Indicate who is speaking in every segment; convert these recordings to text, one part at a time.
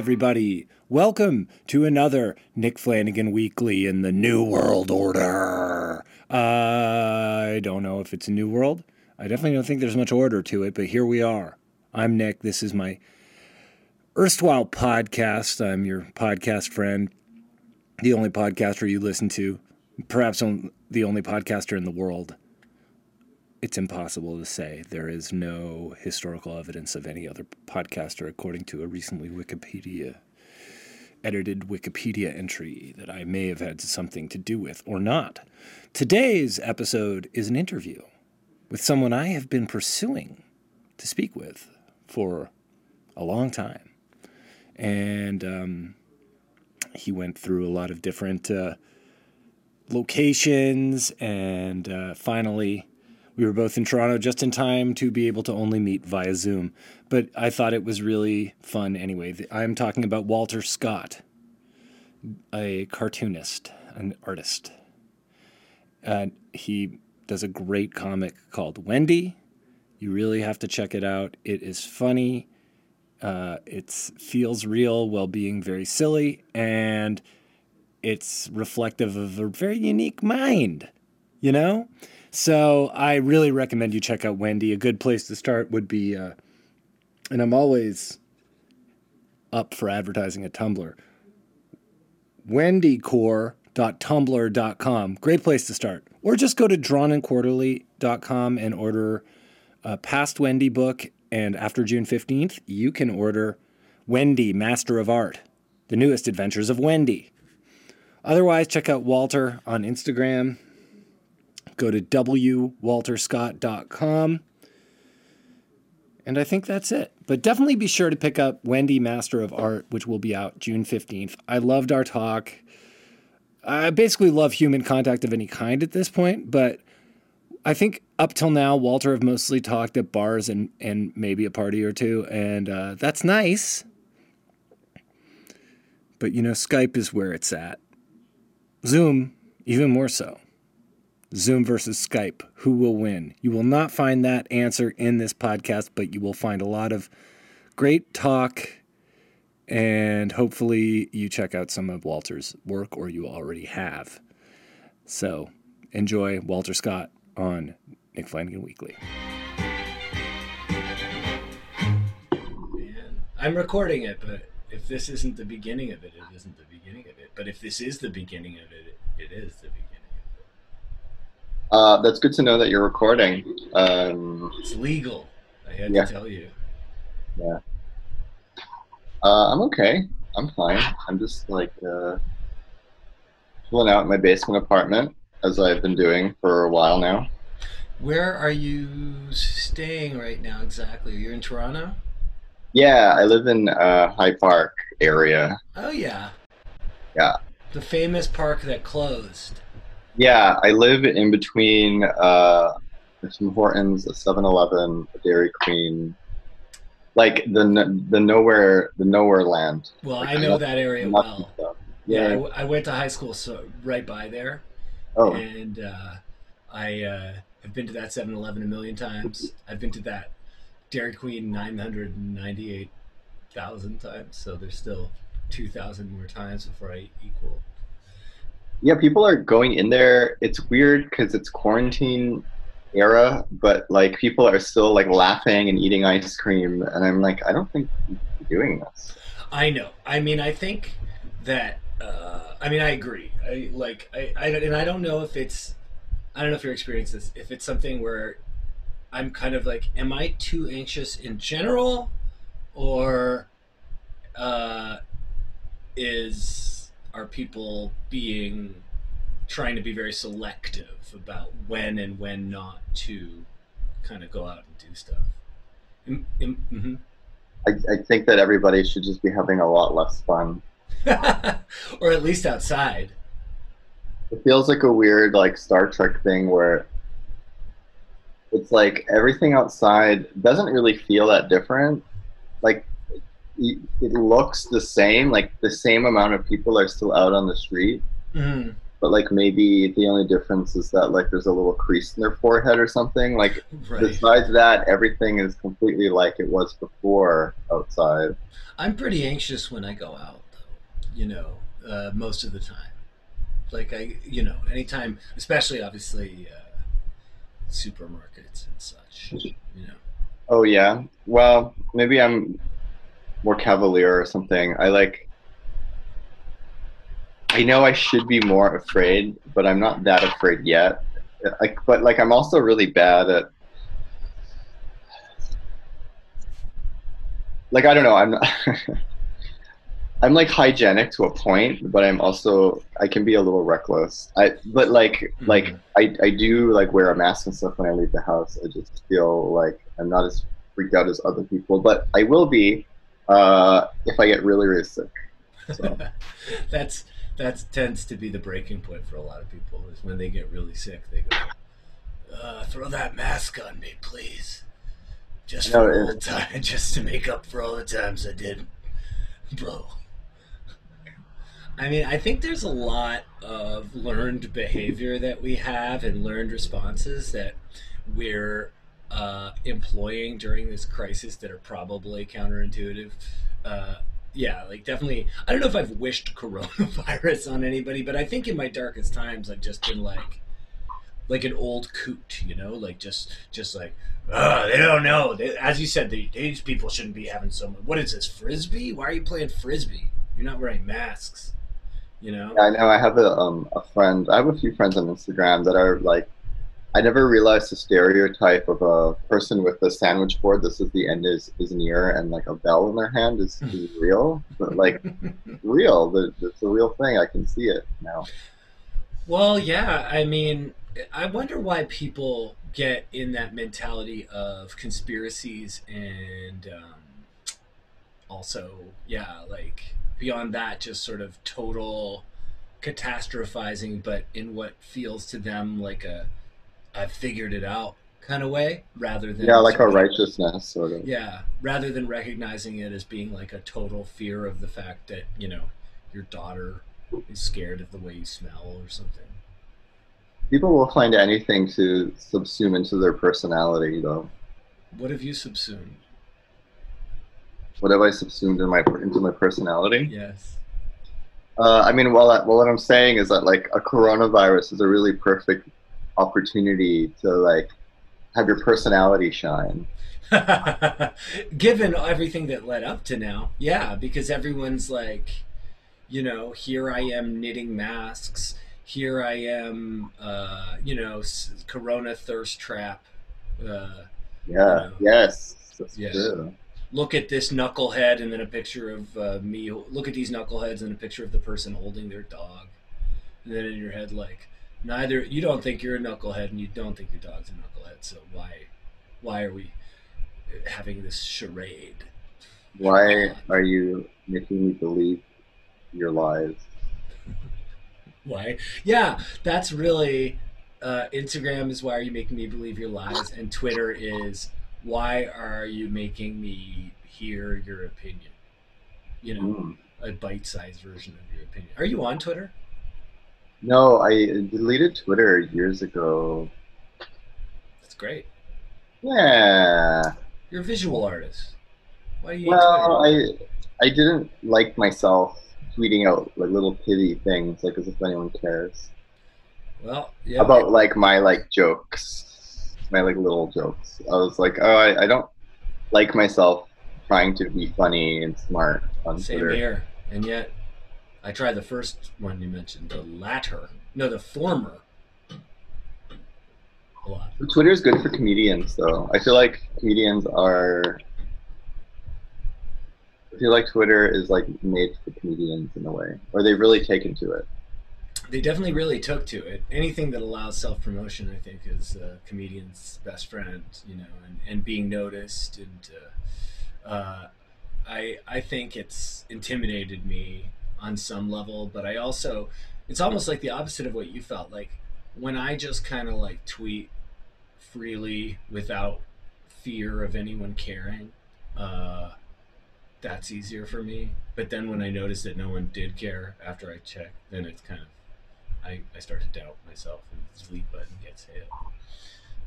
Speaker 1: Everybody. Welcome to another Nick Flanagan Weekly in the New World Order. I don't know if it's a new world. I definitely don't think there's much order to it, but here we are. I'm Nick. This is my erstwhile podcast. I'm your podcast friend, the only podcaster you listen to, perhaps the only podcaster in the world. It's impossible to say. There is no historical evidence of any other podcaster, according to a recently Wikipedia edited Wikipedia entry that I may have had something to do with or not. Today's episode is an interview with someone I have been pursuing to speak with for a long time. And um, he went through a lot of different uh, locations and uh, finally we were both in Toronto just in time to be able to only meet via Zoom. But I thought it was really fun anyway. I'm talking about Walter Scott, a cartoonist, an artist. He does a great comic called Wendy. You really have to check it out. It is funny. Uh, it feels real while being very silly, and it's reflective of a very unique mind, you know? So I really recommend you check out Wendy. A good place to start would be, uh, and I'm always up for advertising at Tumblr. wendycore.tumblr.com. Great place to start. Or just go to drawnandquarterly.com and order a past Wendy book. And after June 15th, you can order Wendy, Master of Art, the newest adventures of Wendy. Otherwise, check out Walter on Instagram go to wwalterscott.com. And I think that's it. But definitely be sure to pick up Wendy Master of Art, which will be out June 15th. I loved our talk. I basically love human contact of any kind at this point, but I think up till now, Walter have mostly talked at bars and, and maybe a party or two, and uh, that's nice. But you know, Skype is where it's at. Zoom, even more so. Zoom versus Skype. Who will win? You will not find that answer in this podcast, but you will find a lot of great talk. And hopefully, you check out some of Walter's work or you already have. So, enjoy Walter Scott on Nick Flanagan Weekly.
Speaker 2: Man, I'm recording it, but if this isn't the beginning of it, it isn't the beginning of it. But if this is the beginning of it, it is the beginning.
Speaker 3: Uh, that's good to know that you're recording. Um,
Speaker 2: it's legal. I had yeah. to tell you.
Speaker 3: Yeah. Uh, I'm okay. I'm fine. I'm just like uh, chilling out my basement apartment, as I've been doing for a while now.
Speaker 2: Where are you staying right now exactly? You're in Toronto?
Speaker 3: Yeah, I live in uh, High Park area.
Speaker 2: Oh, yeah.
Speaker 3: Yeah.
Speaker 2: The famous park that closed.
Speaker 3: Yeah, I live in between uh, Tim Hortons, a 7-Eleven, a Dairy Queen, like the the nowhere the nowhere land.
Speaker 2: Well,
Speaker 3: like,
Speaker 2: I know that area well. Yeah, yeah I, I, went to high school so right by there. Oh. And uh, I uh, have been to that 7-Eleven a million times. I've been to that Dairy Queen 998,000 times. So there's still 2,000 more times before I equal
Speaker 3: yeah, people are going in there. It's weird because it's quarantine era, but like people are still like laughing and eating ice cream, and I'm like, I don't think doing this.
Speaker 2: I know. I mean, I think that. Uh, I mean, I agree. I like. I, I and I don't know if it's. I don't know if you're experiencing this. If it's something where I'm kind of like, am I too anxious in general, or uh, is are people being trying to be very selective about when and when not to kind of go out and do stuff.
Speaker 3: Mm-hmm. I, I think that everybody should just be having a lot less fun,
Speaker 2: or at least outside.
Speaker 3: It feels like a weird like Star Trek thing where it's like everything outside doesn't really feel that different. Like it looks the same. Like the same amount of people are still out on the street,
Speaker 2: mm-hmm.
Speaker 3: but like maybe the only difference is that like there's a little crease in their forehead or something. Like
Speaker 1: Right.
Speaker 3: besides that, everything is completely like it was before outside.
Speaker 1: I'm pretty anxious when I go out, though. You know, uh, most of the time. Like I, you know, anytime, especially obviously uh, supermarkets and such. You know.
Speaker 3: Oh yeah. Well, maybe I'm more cavalier or something. I like. I know I should be more afraid, but I'm not that afraid yet. Like, but like I'm also really bad at. Like I don't know. I'm. Not I'm like hygienic to a point, but I'm also I can be a little reckless. I but like like hmm. I, I do like wear a mask and stuff when I leave the house. I just feel like I'm not as freaked out as other people, but I will be uh, if I get really really sick. So.
Speaker 1: that's that tends to be the breaking point for a lot of people is when they get really sick they go uh, throw that mask on me please just
Speaker 3: No,
Speaker 1: for
Speaker 3: it-
Speaker 1: old time just to make up for all the times i did, bro." i mean i think there's a lot of learned behavior that we have and learned responses that we're uh, employing during this crisis that are probably counterintuitive uh, yeah, like definitely. I don't know if I've wished coronavirus on anybody, but I think in my darkest times I've just been like, like an old coot, you know, like just, just like, uh, they don't know. They, as you said, they, these people shouldn't be having so much. What is this frisbee? Why are you playing frisbee? You're not wearing masks, you know.
Speaker 3: Yeah, I know. I have a um a friend. I have a few friends on Instagram that are like. I never realized the stereotype of a person with a sandwich board. This is the end is is near and like a bell in their hand is, is real, but like real. The, it's a real thing. I can see it now.
Speaker 1: Well, yeah. I mean, I wonder why people get in that mentality of conspiracies and um, also, yeah, like beyond that, just sort of total catastrophizing, but in what feels to them like a I've figured it out kind of way, rather than
Speaker 3: Yeah, like a righteousness sort of.
Speaker 1: yeah, rather than recognizing it as being like a total fear of the fact that you know your daughter is scared of the way you smell or something.
Speaker 3: People will find anything to subsume into their personality, though.
Speaker 1: What have you subsumed?
Speaker 3: What have I subsumed in my into my personality?
Speaker 1: Yes.
Speaker 3: Uh, I mean, well, I- well, what I'm saying is that like a coronavirus is a really perfect opportunity to like have your personality shine.
Speaker 1: Given everything that led up to now, yeah, because everyone's like, you know, here I am knitting masks. Here I am, uh, you know, s- Corona thirst trap. Uh,
Speaker 3: Yeah.
Speaker 1: Yeah.
Speaker 3: Yes. That's
Speaker 1: Yeah.
Speaker 3: true.
Speaker 1: look at this knucklehead and then a picture of uh, me look at these knuckleheads and a picture of the person holding their dog and then in your head like neither you don't think you're a knucklehead and you don't think your dog's a knucklehead so why why are we having this charade
Speaker 3: Why are you making me believe your lies?
Speaker 1: why yeah that's really uh, instagram is why are you making me believe your lies and twitter is why are you making me hear your opinion you know
Speaker 3: Mm.
Speaker 1: a bite-sized version of your opinion. Are you on Twitter?
Speaker 3: No, I deleted Twitter years ago.
Speaker 1: That's great.
Speaker 3: Yeah.
Speaker 1: You're a visual artist. Why do you
Speaker 3: Well, I I didn't like myself tweeting out like little pity things, like as if anyone cares
Speaker 1: Well, yeah.
Speaker 3: about like my like jokes, my like little jokes. I was like, oh, I, I don't like myself trying to be funny and smart on
Speaker 1: Same
Speaker 3: Twitter.
Speaker 1: here. And yet, I tried the first one you mentioned, the latter. No, the former. A lot.
Speaker 3: Twitter's good for comedians, though. I feel like comedians are. I feel like Twitter is like made for comedians in a way, or they've really taken to it.
Speaker 1: They definitely really took to it. Anything that allows self promotion, I think, is a comedian's best friend. You know, and, and being noticed, and uh, uh, I I think it's intimidated me on some level, but I also it's almost like the opposite of what you felt like when I just kind of like tweet freely without fear of anyone caring. Uh, that's easier for me. But then when I notice that no one did care after I check, then it's kind of I, I start to doubt myself and the delete button gets hit.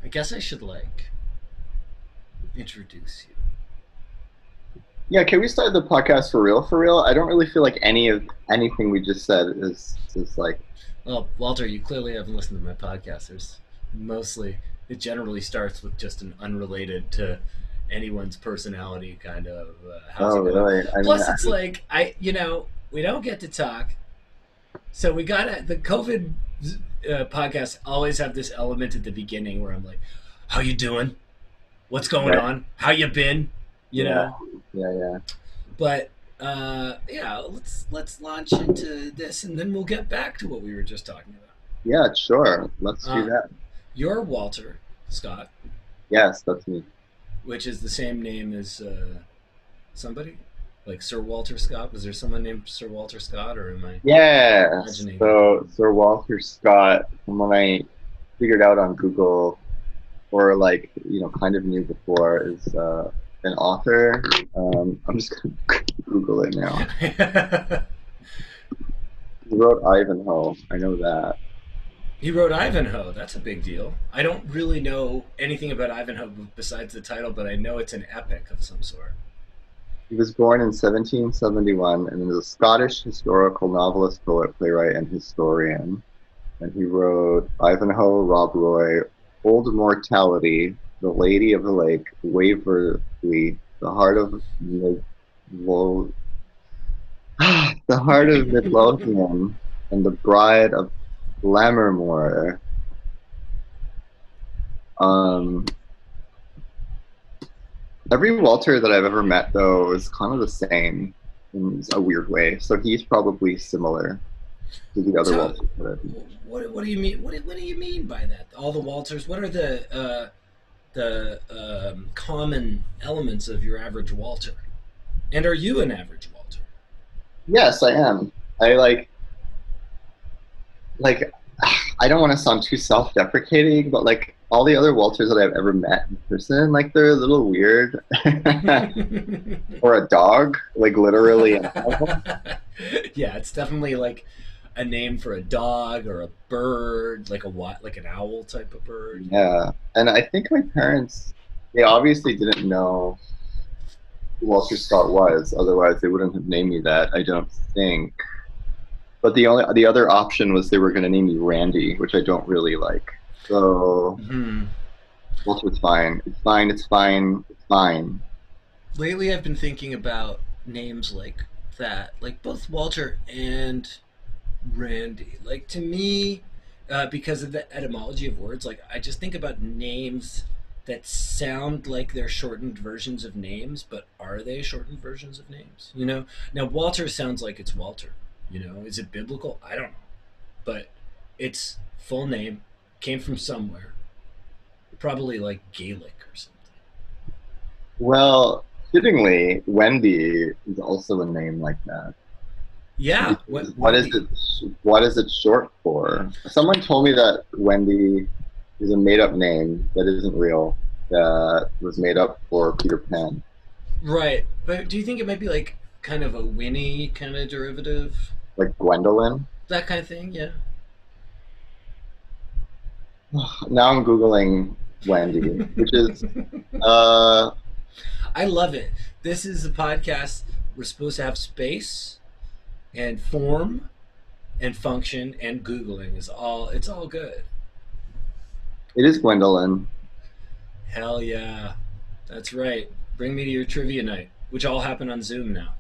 Speaker 1: I guess I should like introduce you.
Speaker 3: Yeah, can we start the podcast for real? For real? I don't really feel like any of anything we just said is is like.
Speaker 1: Well, Walter, you clearly haven't listened to my podcast. There's mostly it generally starts with just an unrelated to anyone's personality kind of. Uh, how's
Speaker 3: Oh, really? I mean,
Speaker 1: Plus,
Speaker 3: I-
Speaker 1: it's like I, you know, we don't get to talk, so we got to the COVID uh, podcast always have this element at the beginning where I'm like, "How you doing? What's going
Speaker 3: Right.
Speaker 1: on? How you been?" You know.
Speaker 3: Yeah, yeah.
Speaker 1: But uh, yeah, let's let's launch into this, and then we'll get back to what we were just talking about.
Speaker 3: Yeah, sure. Let's
Speaker 1: Uh,
Speaker 3: do that.
Speaker 1: You're Walter Scott,
Speaker 3: Yes, that's me.
Speaker 1: which is the same name as uh, somebody like Sir Walter Scott. Was there someone named Sir Walter Scott, or am I? Yeah.
Speaker 3: So Sir Walter Scott, from what I figured out on Google, or like you know, kind of knew before, is uh, an author. Um, I'm just gonna Google it now. He wrote Ivanhoe. I know that.
Speaker 1: he wrote Ivanhoe. That's a big deal. I don't really know anything about Ivanhoe besides the title, but I know it's an epic of some sort.
Speaker 3: He was born in 1771 and is a Scottish historical novelist, poet, playwright, and historian. And he wrote Ivanhoe, Rob Roy, Old Mortality, The Lady of the Lake, Waverley, The Heart of Midlo- The Heart of Midlothian, and The Bride of Lammermoor. Um, Every Walter that I've ever met, though, is kind of the same in a weird way. So he's probably similar to the other
Speaker 1: So-
Speaker 3: Walters. that I've met.
Speaker 1: What, what do you mean? What, what do you mean by that? All the Walters. What are the uh, the um, common elements of your average Walter? And are you an average Walter?
Speaker 3: Yes, I am. I like, like, I don't want to sound too self-deprecating, but like all the other Walters that I've ever met in person, like they're a little weird. or a dog, like literally. an animal.
Speaker 1: yeah, it's definitely like a name for a dog or a bird, like a what, like an owl type of bird.
Speaker 3: Yeah, and I think my parents, they obviously didn't know who Walter Scott was. Otherwise, they wouldn't have named me that. I don't think. But the only the other option was they were going to name me Randy, which I don't really like. So
Speaker 1: Hmm.
Speaker 3: Walter's fine. It's fine. It's fine. It's fine.
Speaker 1: Lately, I've been thinking about names like that, like both Walter and Randy. Like to me, uh, because of the etymology of words, like I just think about names that sound like they're shortened versions of names, but are they shortened versions of names? You know, now Walter sounds like it's Walter. You know, is it biblical? I don't know, but its full name came from somewhere, probably like Gaelic or something.
Speaker 3: Well, fittingly, Wendy is also a name like that.
Speaker 1: Yeah.
Speaker 3: what is it? What is it short for? Someone told me that Wendy is a made-up name that isn't real. That was made up for Peter Pan.
Speaker 1: Right. But do you think it might be like kind of a Winnie kind of derivative?
Speaker 3: Like Gwendolyn.
Speaker 1: That kind of thing? Yeah.
Speaker 3: Now I'm googling Wendy, which is uh
Speaker 1: I love it. This is a podcast. We're supposed to have space and form and function and Googling is all, it's all good.
Speaker 3: it is Gwendolyn.
Speaker 1: Hell yeah. That's right. Bring me to your trivia night, which all happen on Zoom now.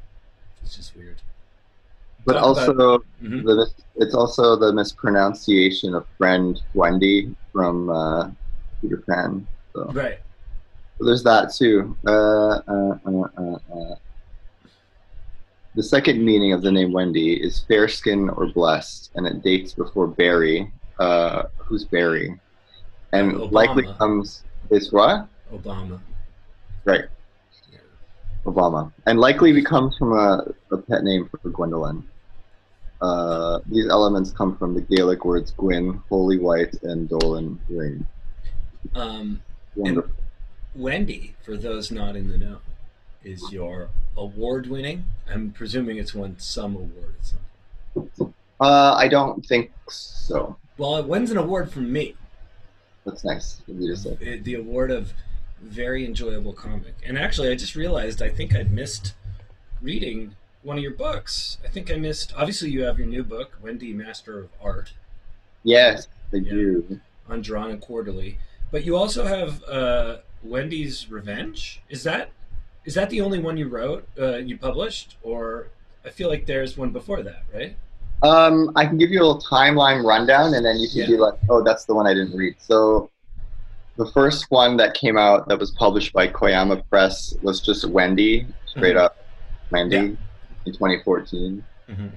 Speaker 1: It's just weird.
Speaker 3: But
Speaker 1: Talk
Speaker 3: also
Speaker 1: Mhm.
Speaker 3: the, it's also the mispronunciation of friend Wendy from uh, Peter Pan. So.
Speaker 1: Right.
Speaker 3: So there's that too. Uh, uh, uh, uh, uh. The second meaning of the name Wendy is fair skin or blessed, and it dates before Barrie. Uh, who's Barry? And
Speaker 1: Obama.
Speaker 3: likely comes is what?
Speaker 1: Obama.
Speaker 3: Right,
Speaker 1: Yeah.
Speaker 3: Obama, and likely becomes from a, a pet name for Gwendolyn. Uh, these elements come from the Gaelic words Gwyn, holy white, and Dolan, ring.
Speaker 1: Um,
Speaker 3: Wonderful.
Speaker 1: Wendy, for those not in the know, is your award winning. I'm presuming it's won some award at some point.
Speaker 3: Uh, I don't think so.
Speaker 1: Well, it wins an award from me.
Speaker 3: That's nice of you to say.
Speaker 1: The award of very enjoyable comic. And actually, I just realized I think I'd missed reading one of your books. I think I missed. Obviously, you have your new book, Wendy, Master of Art,
Speaker 3: Yes, they
Speaker 1: Yeah.
Speaker 3: do.
Speaker 1: on Drawn and Quarterly. But you also have uh, Wendy's Revenge. Is that is that the only one you wrote, uh, you published, or I feel like there's one before that, right?
Speaker 3: Um, I can give you a little timeline rundown, and then you can
Speaker 1: Yeah.
Speaker 3: be like, "Oh, that's the one I didn't read." So, the first one that came out that was published by Koyama Press was just Wendy, straight
Speaker 1: Mhm.
Speaker 3: up Wendy, in 2014,
Speaker 1: Mm-hmm.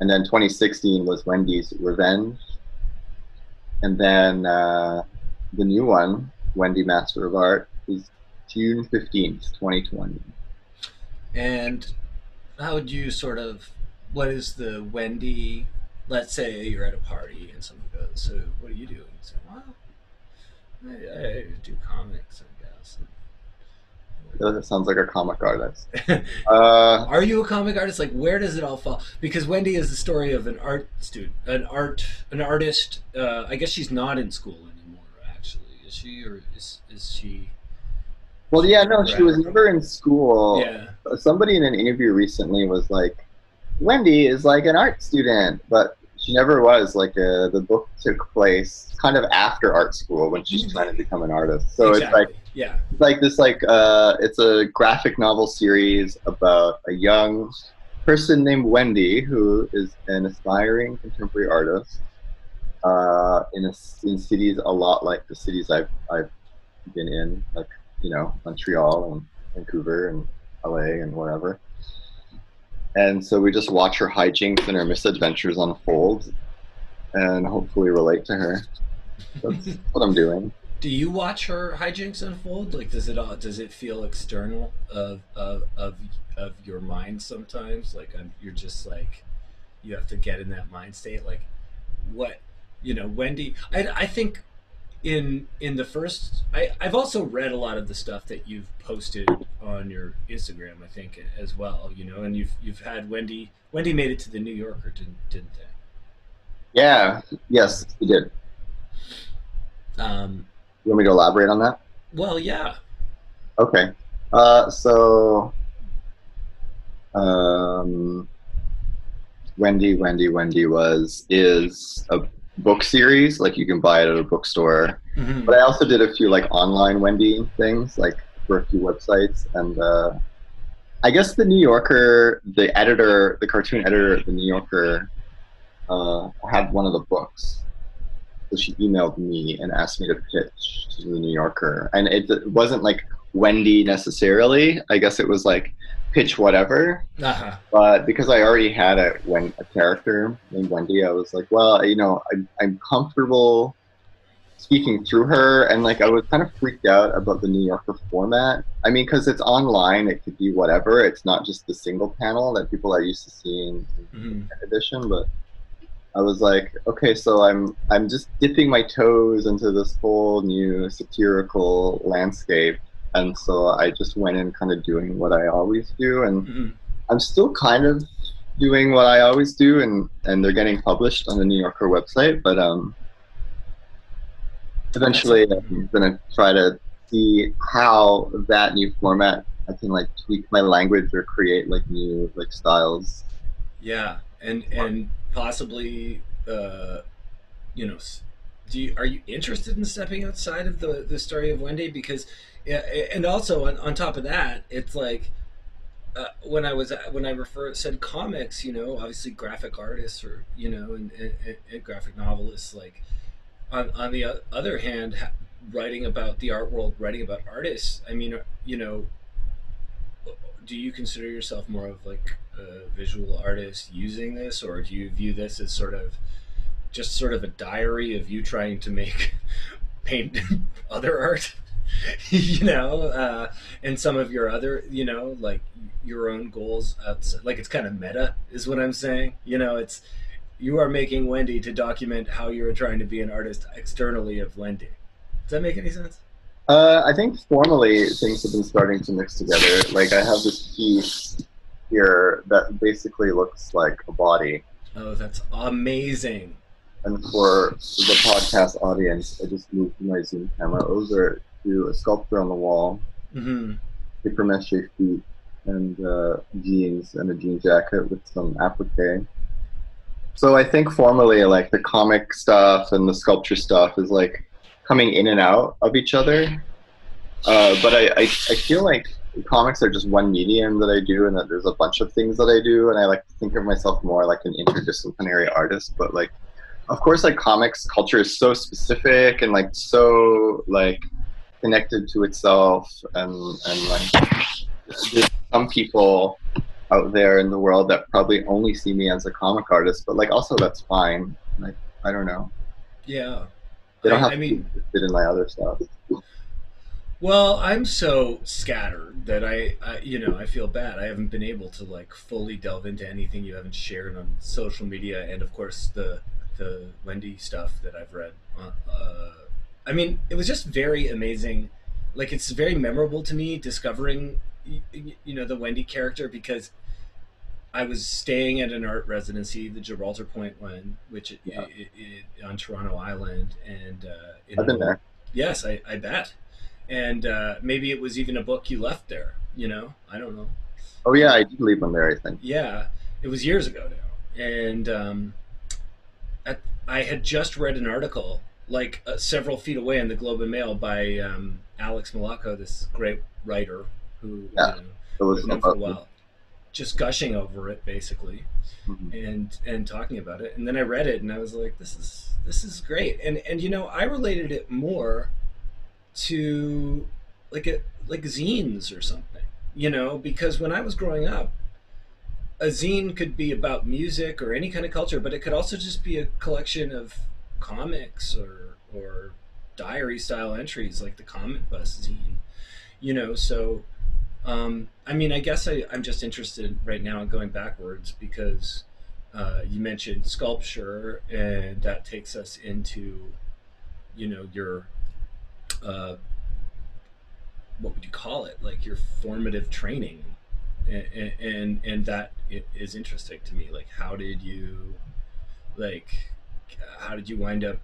Speaker 3: and then 2016 was Wendy's Revenge, and then uh, the new one, Wendy Master of Art, is June 15th, 2020.
Speaker 1: And how would you sort of, what is the Wendy, let's say you're at a party and someone goes, so what do you do? And you say, well, I, I do comics, I guess.
Speaker 3: That sounds like a comic artist. Uh,
Speaker 1: Are you a comic artist? Like, where does it all fall? Because Wendy is the story of an art student, an art, an artist. Uh, I guess she's not in school anymore. Actually, is she, or is is she?
Speaker 3: Well, yeah, no, she was never in school.
Speaker 1: Yeah.
Speaker 3: somebody in an interview recently was like, Wendy is like an art student, but she never was. Like, uh, the book took place kind of after art school when she's trying to become an artist. So
Speaker 1: exactly.
Speaker 3: it's like
Speaker 1: yeah.
Speaker 3: it's like this like uh, it's a graphic novel series about a young person named Wendy who is an aspiring contemporary artist uh, in a, in cities a lot like the cities I've I've been in, like you know Montreal and Vancouver and LA and wherever. And so we just watch her hijinks and her misadventures unfold, and hopefully relate to her. That's what I'm doing.
Speaker 1: Do you watch her hijinks unfold? Like, does it all? Does it feel external of of of, of your mind sometimes? Like, um you're just like, you have to get in that mind state. Like, what you know, Wendy. I I think in in the first, I I've also read a lot of the stuff that you've posted on your Instagram. I think as well. You know, and you've you've had Wendy. Wendy made it to the New Yorker, didn't didn't they?
Speaker 3: Yeah. Yes, he did.
Speaker 1: Um,
Speaker 3: You want me to elaborate on that?
Speaker 1: well, yeah.
Speaker 3: Okay. Uh, so, um, Wendy, Wendy, Wendy was is a book series. Like you can buy it at a bookstore.
Speaker 1: Mhm.
Speaker 3: But I also did a few like online Wendy things, like for a few websites. And uh, I guess the New Yorker, the editor, the cartoon editor of the New Yorker, uh, had one of the books. So she emailed me and asked me to pitch to the New Yorker. And it, it wasn't like Wendy necessarily. I guess it was like pitch whatever.
Speaker 1: Uh-huh.
Speaker 3: But because I already had a when a character named Wendy, I was like, well, you know, I'm, I'm comfortable speaking through her, and like I was kind of freaked out about the New Yorker format. I mean, because it's online, it could be whatever. It's not just the single panel that people are used to seeing in
Speaker 1: Mhm.
Speaker 3: edition. But I was like, okay, so I'm I'm just dipping my toes into this whole new satirical landscape. And so I just went in kind of doing what I always do, and
Speaker 1: Mhm.
Speaker 3: I'm still kind of doing what I always do, and and they're getting published on the New Yorker website. But um, eventually, I'm gonna try to see how that new format I can like tweak my language or create like new like styles.
Speaker 1: Yeah, and and possibly, uh, you know, do you, are you interested in stepping outside of the the story of Wendy? Because, and also on, on top of that, it's like uh, when I was when I refer said comics, you know, obviously graphic artists or you know, and, and, and graphic novelists. Like on on the other hand, writing about the art world, writing about artists. I mean, you know, do you consider yourself more of like a visual artist using this, or do you view this as sort of just sort of a diary of you trying to make paint other art? you know, uh, and some of your other, you know, like your own goals outside. Like it's kind of meta, is what I'm saying. You know, it's you are making Wendy to document how you're trying to be an artist externally of Wendy. Does that make any sense?
Speaker 3: Uh, I think formally things have been starting to mix together. Like I have this piece here that basically looks like a body,
Speaker 1: Oh, that's amazing.
Speaker 3: And for the podcast audience, I just moved my Zoom camera over to a sculpture on the wall,
Speaker 1: hmm
Speaker 3: paper mache feet, and uh, jeans and a jean jacket with some applique. So I think formally, like the comic stuff and the sculpture stuff is like coming in and out of each other. Uh, but I, I, I feel like comics are just one medium that I do, and that there's a bunch of things that I do, and I like to think of myself more like an interdisciplinary artist. But like, of course, like comics culture is so specific and like so like connected to itself, and and like there's some people out there in the world that probably only see me as a comic artist, but like also that's fine. Like I don't know,
Speaker 1: Yeah.
Speaker 3: they don't
Speaker 1: I-
Speaker 3: have
Speaker 1: I
Speaker 3: to
Speaker 1: mean-
Speaker 3: be interested in my other stuff.
Speaker 1: Well, I'm so scattered that I, I, you know, I feel bad. I haven't been able to like fully delve into anything you haven't shared on social media, and of course the the Wendy stuff that I've read. Uh, uh, I mean, it was just very amazing. Like it's very memorable to me discovering, you know, the Wendy character because I was staying at an art residency, the Gibraltar Point one, which
Speaker 3: Yeah.
Speaker 1: i i on Toronto Island, and uh,
Speaker 3: I've been
Speaker 1: the-
Speaker 3: there.
Speaker 1: Yes, I, I bet. And uh, maybe it was even a book you left there. You know, I don't know.
Speaker 3: Oh yeah, I did leave them there. I think.
Speaker 1: Yeah, it was years ago now, and um, at, I had just read an article like uh, several feet away in the Globe and Mail by um, Alex Malacco, this great writer who
Speaker 3: Yeah.
Speaker 1: you know,
Speaker 3: It was
Speaker 1: known for a while, just gushing over it basically
Speaker 3: Mhm.
Speaker 1: and and talking about it and then i read it and i was like this is this is great and and you know i related it more to like a like zines or something you know because when i was growing up a zine could be about music or any kind of culture but it could also just be a collection of comics or or diary style entries like the Cometbus zine you know so um, I mean, I guess I, I'm just interested right now in going backwards because uh, you mentioned sculpture, and that takes us into, you know, your, uh, what would you call it? Like your formative training, and and, and that interesting to me. Like, how did you, like, how did you wind up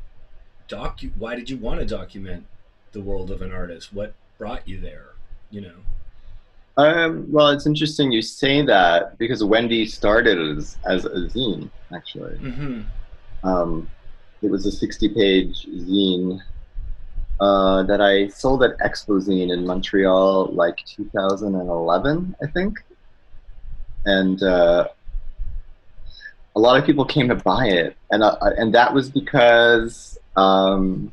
Speaker 1: docu? Why did you want to document the world of an artist? What brought you there? You know.
Speaker 3: Um, well, it's interesting you say that because Wendy started as, as a zine, actually.
Speaker 1: Mm-hmm.
Speaker 3: Um, it was a 60 page zine uh, that I sold at Expo Zine in Montreal like 2011, I think. And uh, a lot of people came to buy it. And, uh, and that was because um,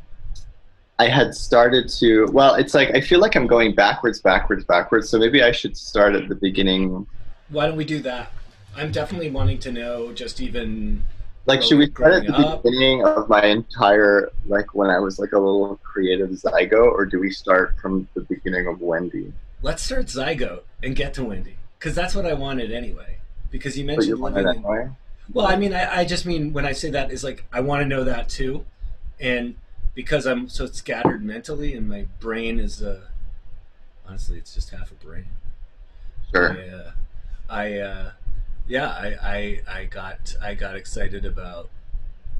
Speaker 3: I had started to, well, it's like I feel like I'm going backwards, backwards, backwards. So maybe I should start at the beginning.
Speaker 1: Why don't we do that? I'm definitely wanting to know just even
Speaker 3: Like, should we start at the
Speaker 1: up.
Speaker 3: beginning of my entire, like when I was like a little creative zygote, or do we start from the beginning of Wendy?
Speaker 1: let's start Zygote and get to Wendy because that's what I wanted anyway. Because you
Speaker 3: But you
Speaker 1: mentioned living in, well, I mean, I, I just mean when I say that is like I want to know that too, and because I'm so scattered mentally and my brain is uh, honestly it's just half a brain.
Speaker 3: Sure.
Speaker 1: I, uh, I uh, yeah, I, I I got I got excited about.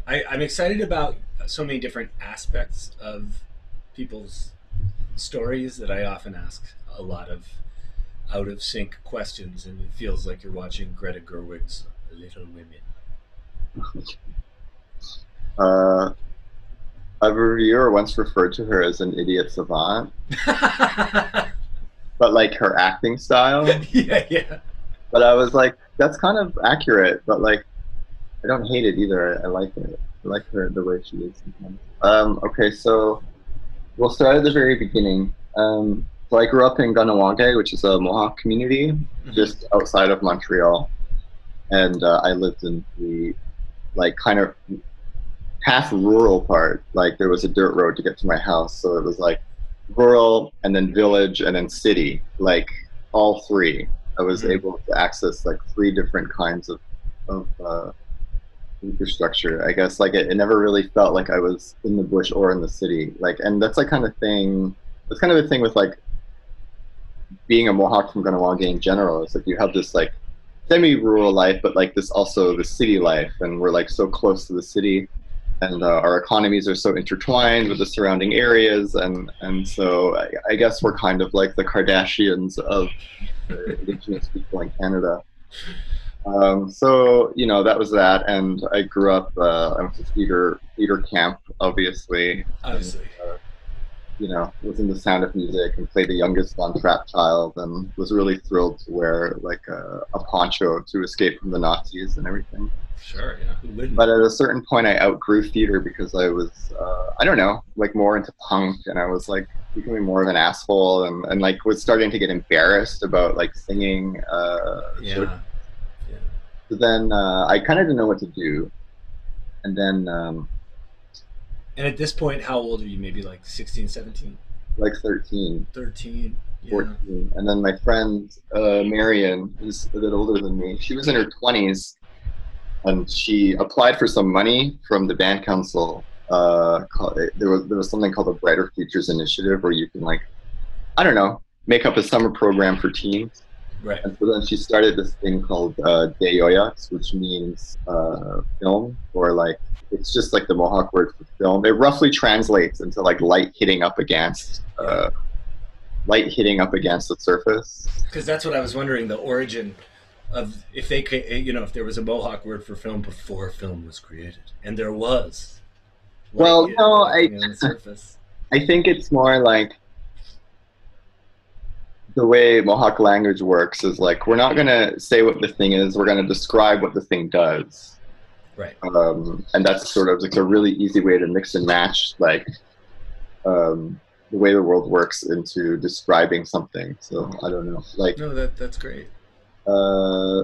Speaker 1: I, I'm excited about so many different aspects of people's stories that I often ask a lot of out of sync questions, and it feels like you're watching Greta Gerwig's Little Women.
Speaker 3: Uh, a reviewer once referred to her as an idiot savant, but like her acting style.
Speaker 1: yeah, yeah.
Speaker 3: But I was like, that's kind of accurate, but like, I don't hate it either. I, I like it. I like her the way she is sometimes. Um, okay, so we'll start at the very beginning. Um, so I grew up in Kahnawake, which is a Mohawk community just outside of Montreal, and uh, I lived in the like kind of half rural part. Like there was a dirt road to get to my house, so it was like rural and then village and then city, like all three. I was
Speaker 1: Mhm.
Speaker 3: able to access like three different kinds of of uh, infrastructure. I guess like it, it never really felt like I was in the bush or in the city. Like, and that's like kind of thing. That's kind of a thing with like being a Mohawk from Kahnawake in general. is like you have this like semi-rural life, but like this also the city life, and we're like so close to the city, and uh, our economies are so intertwined with the surrounding areas, and and so I, I guess we're kind of like the Kardashians of Indigenous people in Canada. Um, so you know that was that, and I grew up. Uh, I went to theater theater camp, obviously.
Speaker 1: Obviously.
Speaker 3: And, uh, you know, was in the Sound of Music and played the youngest Von Trapp child, and was really thrilled to wear like a, a poncho to escape from the Nazis and everything.
Speaker 1: Sure, yeah.
Speaker 3: But at a certain point, I outgrew theater because I was, uh, I don't know, like more into punk, and I was like becoming more of an asshole, and, and like was starting to get embarrassed about like singing. Uh,
Speaker 1: yeah.
Speaker 3: sort of so then uh, I kind of didn't know what to do. And then, um,
Speaker 1: and at this point, how old are you? Maybe like 16, 17?
Speaker 3: like 13,
Speaker 1: 13. Yeah.
Speaker 3: 14. And then my friend, uh, Marion, who's a bit older than me, she was in her 20s and she applied for some money from the band council. Uh, called, there, was, there was something called the Brighter Futures Initiative where you can, like, I don't know, make up a summer program for teens.
Speaker 1: Right.
Speaker 3: And so then she started this thing called uh, Deyoyaks, which means uh, film, or like it's just like the Mohawk word for film. It roughly translates into like light hitting up against uh, light hitting up against the surface.
Speaker 1: Because that's what I was wondering the origin of if they could, you know, if there was a Mohawk word for film before film was created, and there was.
Speaker 3: Well, no, I-
Speaker 1: on the surface.
Speaker 3: I think it's more like the way Mohawk language works is like we're not gonna say what the thing is, we're gonna describe what the thing does.
Speaker 1: Right.
Speaker 3: um, and that's sort of like a really easy way to mix and match like um, the way the world works into describing something. So I don't know, like
Speaker 1: No, that that's great.
Speaker 3: uh,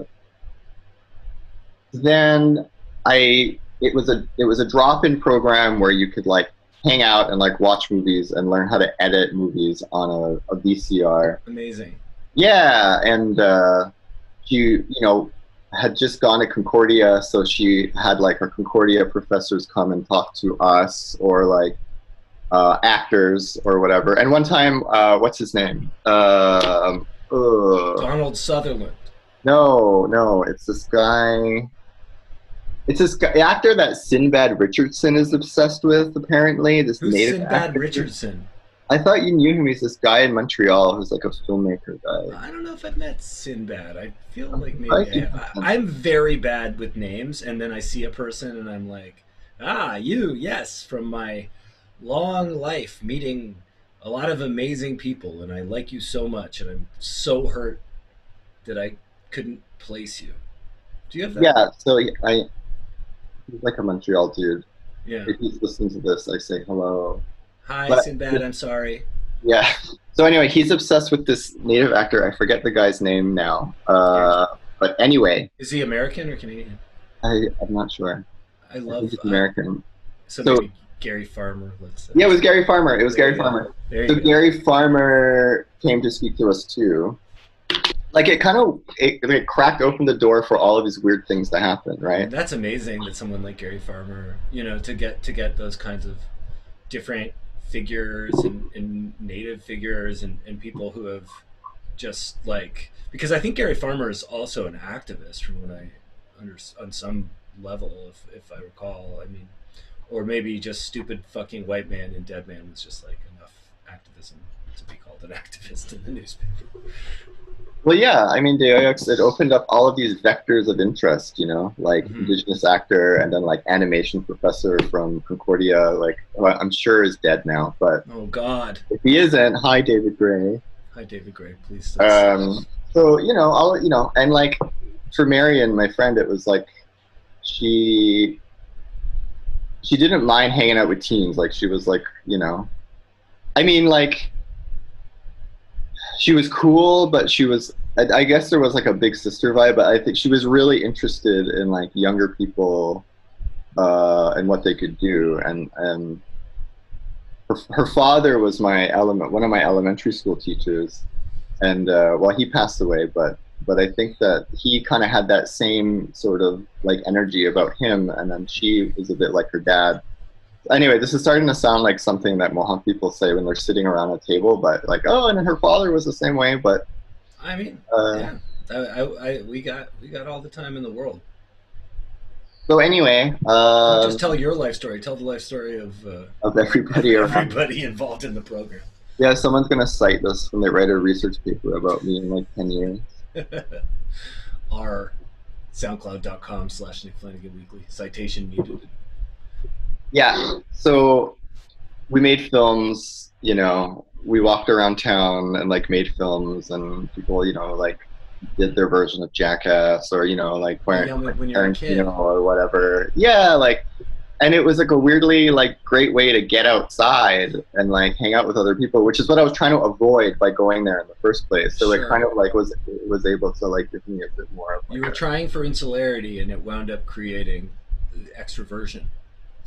Speaker 3: then I it was a it was a drop in program where you could like hang out and like watch movies and learn how to edit movies on a, a VCR.
Speaker 1: Amazing.
Speaker 3: Yeah, and uh, she, you know, had just gone to Concordia, so she had like her Concordia professors come and talk to us, or like uh, actors or whatever. And one time, uh, what's his name? Um uh,
Speaker 1: Donald Sutherland.
Speaker 3: no, no, it's this guy. It's this guy, actor that Sinbad Richardson is obsessed with. Apparently, this
Speaker 1: Who's
Speaker 3: native
Speaker 1: Sinbad
Speaker 3: actor.
Speaker 1: Richardson?
Speaker 3: I thought you knew him. He's this guy in Montreal who's like a filmmaker guy.
Speaker 1: I don't know if I've met Sinbad. I feel like maybe
Speaker 3: I
Speaker 1: I
Speaker 3: think-
Speaker 1: have. I, I'm very bad with names, and then I see a person and I'm like, ah, you, yes, from my long life meeting a lot of amazing people, and I like you so much, and I'm so hurt that I couldn't place you. Do you have that?
Speaker 3: Yeah, so I he's like a Montreal dude.
Speaker 1: Yeah.
Speaker 3: If he's listening to this, I say hello.
Speaker 1: Hi,
Speaker 3: But-
Speaker 1: Sinbad. I'm sorry.
Speaker 3: Yeah. So anyway, he's obsessed with this native actor. I forget the guy's name now. Uh, but anyway,
Speaker 1: Is he American or Canadian?
Speaker 3: I I'm not sure.
Speaker 1: I
Speaker 3: I
Speaker 1: love
Speaker 3: think he's
Speaker 1: uh,
Speaker 3: American.
Speaker 1: so,
Speaker 3: so-
Speaker 1: maybe Gary Farmer. Let's say.
Speaker 3: Yeah, it was Gary Farmer. It was
Speaker 1: There
Speaker 3: Gary. Farmer. So
Speaker 1: go.
Speaker 3: Gary Farmer came to speak to us too. Like it kind of it, it cracked open the door for all of these weird things to happen, right?
Speaker 1: That's amazing that someone like Gary Farmer, you know, to get to get those kinds of different figures and, and native figures and, and people who have just like because I think Gary Farmer is also an activist from what I under on some level, if if I recall. I mean, or maybe just stupid fucking white man and Dead Man was just like enough activism to be called an activist in the newspaper.
Speaker 3: Well, yeah. I mean, Deoyux, it opened up all of these vectors of interest, you know, like
Speaker 1: Mhm.
Speaker 3: indigenous actor and then like animation professor from Concordia. Like, I'm sure is dead now, but
Speaker 1: Oh God!
Speaker 3: if he isn't, hi, David Gray.
Speaker 1: Hi, David Gray. Please.
Speaker 3: Um, so you know, all you know, and like for Marion, my friend, it was like she she didn't mind hanging out with teens. Like she was like, you know, I mean, like she was cool, but she was. I, I guess there was like a big sister vibe, but I think she was really interested in like younger people uh, and what they could do, and and her, her father was my element, one of my elementary school teachers, and uh, well, he passed away, but but I think that he kind of had that same sort of like energy about him, and then she was a bit like her dad. Anyway, this is starting to sound like something that Mohawk people say when they're sitting around a table, but like, oh, and her father was the same way, but
Speaker 1: I mean,
Speaker 3: uh,
Speaker 1: yeah. I, I, I, we got we got all the time in the world.
Speaker 3: So anyway, uh,
Speaker 1: just tell your life story. Tell the life story of uh,
Speaker 3: of everybody
Speaker 1: everybody involved in the program.
Speaker 3: Yeah, someone's gonna cite this when they write a research paper about me in like ten years.
Speaker 1: Our soundcloud.com slash Nick Flanagan Weekly. Citation muted.
Speaker 3: Yeah. So we made films. You know, we walked around town and like made films, and people, you know, like did their version of Jackass, or you know, like
Speaker 1: when, when you're a kid.
Speaker 3: Tarantino or whatever. Yeah, like, and it was like a weirdly like great way to get outside and like hang out with other people, which is what I was trying to avoid by going there in the first place. So
Speaker 1: Sure.
Speaker 3: it kind of like was it was able to like give me a bit more of like
Speaker 1: You were trying for insularity and it wound up creating extroversion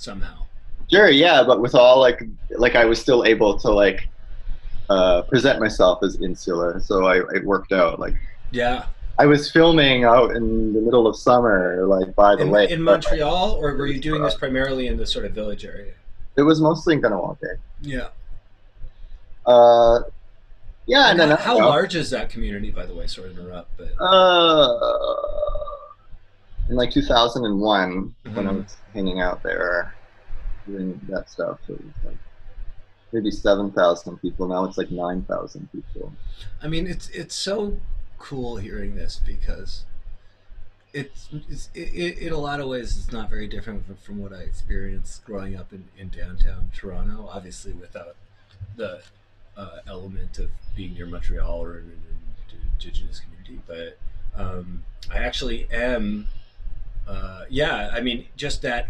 Speaker 1: somehow.
Speaker 3: Sure, yeah, but with all like like I was still able to like uh, present myself as insular, so I it worked out. Like
Speaker 1: Yeah.
Speaker 3: I was filming out in the middle of summer, like by the
Speaker 1: In,
Speaker 3: lake.
Speaker 1: in Montreal, or were you doing this primarily in the sort of village area?
Speaker 3: It was mostly in Kahnawake.
Speaker 1: Yeah.
Speaker 3: Uh, yeah,
Speaker 1: And
Speaker 3: and then
Speaker 1: how, how large is that community, by the way? Sorry to interrupt, but
Speaker 3: Uh, in like 2001, when I
Speaker 1: Mhm.
Speaker 3: was hanging out there doing that stuff, it was like maybe 7,000 people. Now it's like 9,000 people.
Speaker 1: I mean, it's it's so cool hearing this because it's, it's it, it, in a lot of ways it's not very different from, from what I experienced growing up in, in downtown Toronto. Obviously, without the uh, element of being near Montreal or an indigenous community, but um, I actually am. Uh, yeah, I mean, just that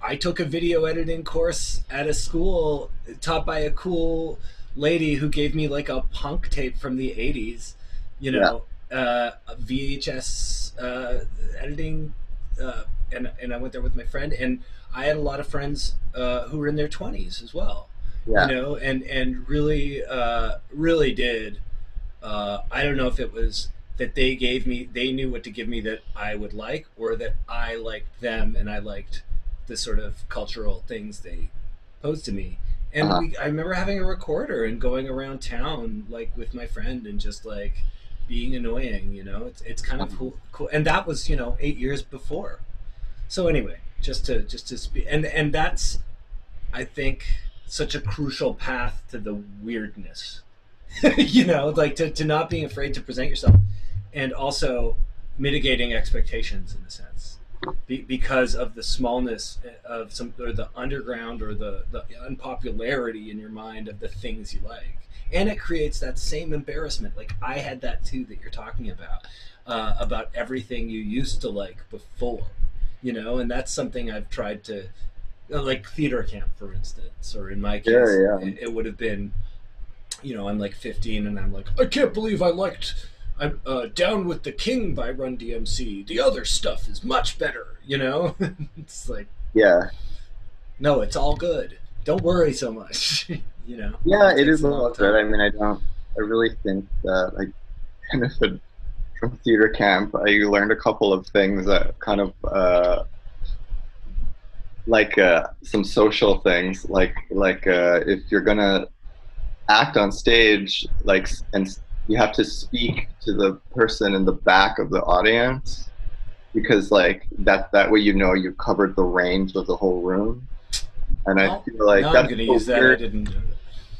Speaker 1: I took a video editing course at a school taught by a cool lady who gave me like a punk tape from the 80s, you know, uh, a VHS uh, editing. Uh, and, and I went there with my friend, and I had a lot of friends uh, who were in their 20s as well
Speaker 3: Yeah.
Speaker 1: you know, and and really, uh, really did. Uh, I don't know if it was that they gave me, they knew what to give me that I would like, or that I liked them and I liked the sort of cultural things they posed to me. And
Speaker 3: Uh-huh.
Speaker 1: we, I remember having a recorder and going around town like with my friend and just like being annoying. You know, it's it's kind of cool. Cool, and that was you know eight years before. So anyway, just to just to speak, and and that's, I think, such a crucial path to the weirdness. you know, like to, to not being afraid to present yourself, and also mitigating expectations in a sense, Be, because of the smallness of some or the underground or the the unpopularity in your mind of the things you like, and it creates that same embarrassment. Like I had that too that you're talking about, uh, about everything you used to like before, you know, and that's something I've tried to uh, like theater camp for instance or in my case
Speaker 3: Sure, yeah.
Speaker 1: it, it would have been you know i'm like 15 and i'm like i can't believe i liked i'm uh, down with the king by run dmc the other stuff is much better you know it's like
Speaker 3: Yeah.
Speaker 1: no it's all good don't worry so much you know
Speaker 3: Yeah, it
Speaker 1: takes
Speaker 3: is
Speaker 1: a
Speaker 3: lot good. I mean, I don't, I really think that I benefited from theater camp. I learned a couple of things that kind of, uh, like uh, some social things, like like uh, if you're gonna act on stage, like and you have to speak to the person in the back of the audience, because like that that way you know you've covered the range of the whole room. And I
Speaker 1: Oh,
Speaker 3: feel like
Speaker 1: i'm
Speaker 3: that's
Speaker 1: gonna use that i
Speaker 3: weird-
Speaker 1: that.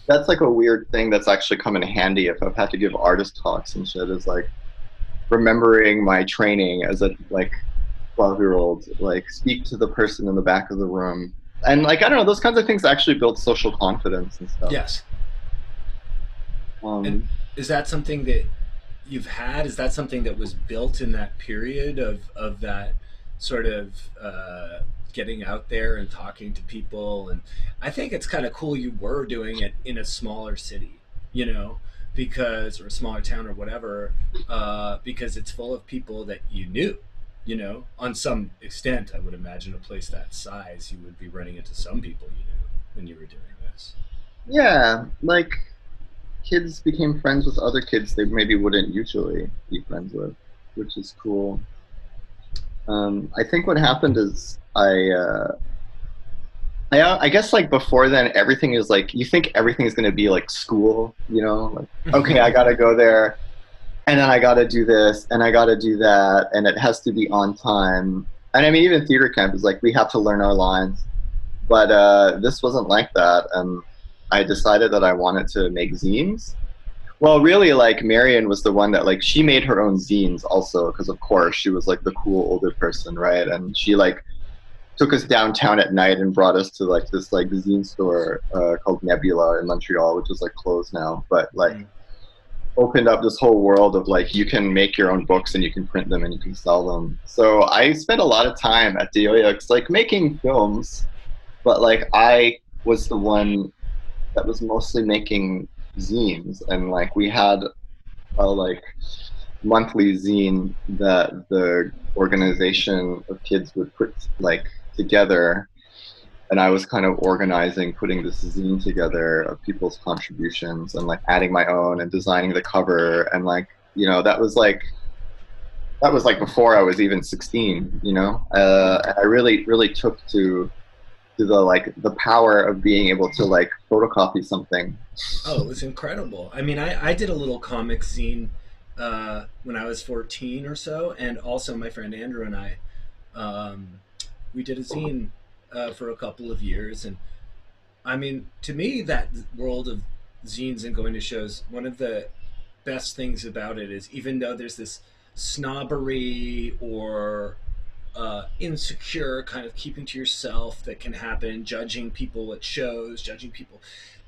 Speaker 3: that's like a weird thing that's actually come in handy if I've had to give artist talks and shit is like remembering my training as a like 12 year old like speak to the person in the back of the room and like I don't know those kinds of things actually build social confidence and stuff
Speaker 1: yes
Speaker 3: um,
Speaker 1: And- is that something that you've had? Is that something that was built in that period of of that sort of uh, getting out there and talking to people? And i think it's kind of cool you were doing it in a smaller city you know because or a smaller town or whatever uh, because it's full of people that you knew you know? On some extent i would imagine a place that size you would be running into some people you knew when you were doing this.
Speaker 3: Yeah like kids became friends with other kids they maybe wouldn't usually be friends with which is cool um, I think what happened is I, uh, I, I guess like before then, everything is like you think everything is going to be like school, you know, like okay, I got to go there, and then I got to do this and I got to do that and it has to be on time. And I mean, even theater camp is like we have to learn our lines, but uh, this wasn't like that. And I decided that I wanted to make zines. Well, really, like Marion was the one that like she made her own zines also because of course she was like the cool older person, right? And she like took us downtown at night and brought us to like this like zine store uh, called Nebula in Montreal, which is like closed now, but like. Opened up this whole world of like you can make your own books and you can print them and you can sell them. So I spent a lot of time at Deoyux like making films, but like I was the one that was mostly making zines. And like we had a like monthly zine that the organization of kids would put like together. And I was kind of organizing, putting this zine together of people's contributions and like adding my own and designing the cover. And like you know that was like that was like before I was even 16, you know. Uh, I really really took to to the like the power of being able to like photocopy something.
Speaker 1: Oh, it was incredible. I mean, I I did a little comic zine uh, when I was 14 or so, and also my friend Andrew and I. Um, we did a zine uh, for a couple of years, and I mean, to me, that world of zines and going to shows, one of the best things about it is even though there's this snobbery or uh, insecure kind of keeping to yourself that can happen, judging people at shows, judging people.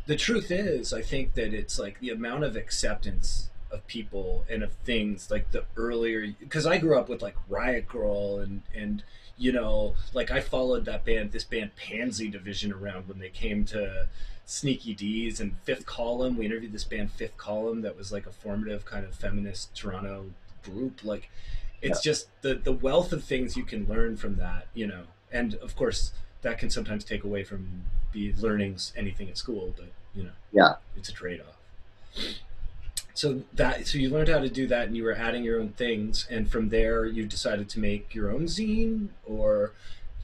Speaker 1: The truth is, I think that it's like the amount of acceptance of people and of things like the earlier because I grew up with like Riot Grrrl and and you know, like I followed that band, this band Pansy Division around when they came to Sneaky Dee's and Fifth Column. We interviewed this band Fifth Column that was like a formative kind of feminist Toronto group. Like, it's yeah. just the the wealth of things you can learn from that, you know. And of course, that can sometimes take away from the learnings anything at school, but you know,
Speaker 3: yeah,
Speaker 1: it's a trade off so that so you learned how to do that and you were adding your own things and from there you decided to make your own zine or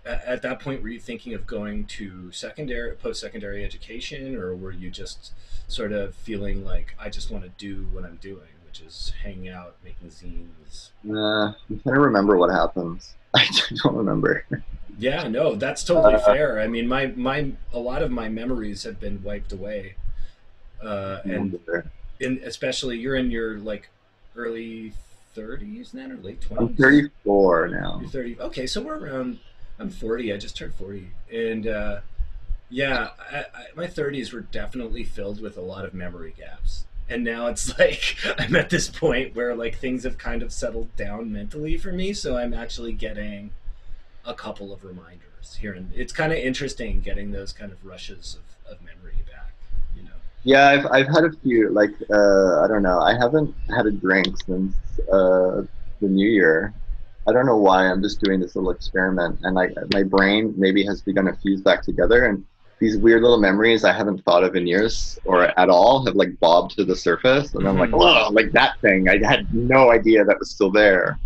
Speaker 1: at that point were you thinking of going to secondary post-secondary education or were you just sort of feeling like i just want to do what i'm doing is hanging out making zines
Speaker 3: uh, i'm trying to remember what happens i don't remember
Speaker 1: yeah no that's totally uh, fair i mean my my a lot of my memories have been wiped away uh, and in especially you're in your like early 30s then or late 20s?
Speaker 3: I'm 34 now.
Speaker 1: You're 30. Okay, so we're around. I'm 40. I just turned 40, and uh, yeah, I, I, my 30s were definitely filled with a lot of memory gaps. And now it's like I'm at this point where like things have kind of settled down mentally for me, so I'm actually getting a couple of reminders here, and it's kind of interesting getting those kind of rushes of, of memory
Speaker 3: yeah, I've I've had a few. Like uh, I don't know. I haven't had a drink since uh, the New Year. I don't know why. I'm just doing this little experiment, and like my brain maybe has begun to fuse back together, and these weird little memories I haven't thought of in years or at all have like bobbed to the surface, and I'm like, mm-hmm. whoa, like that thing. I had no idea that was still there.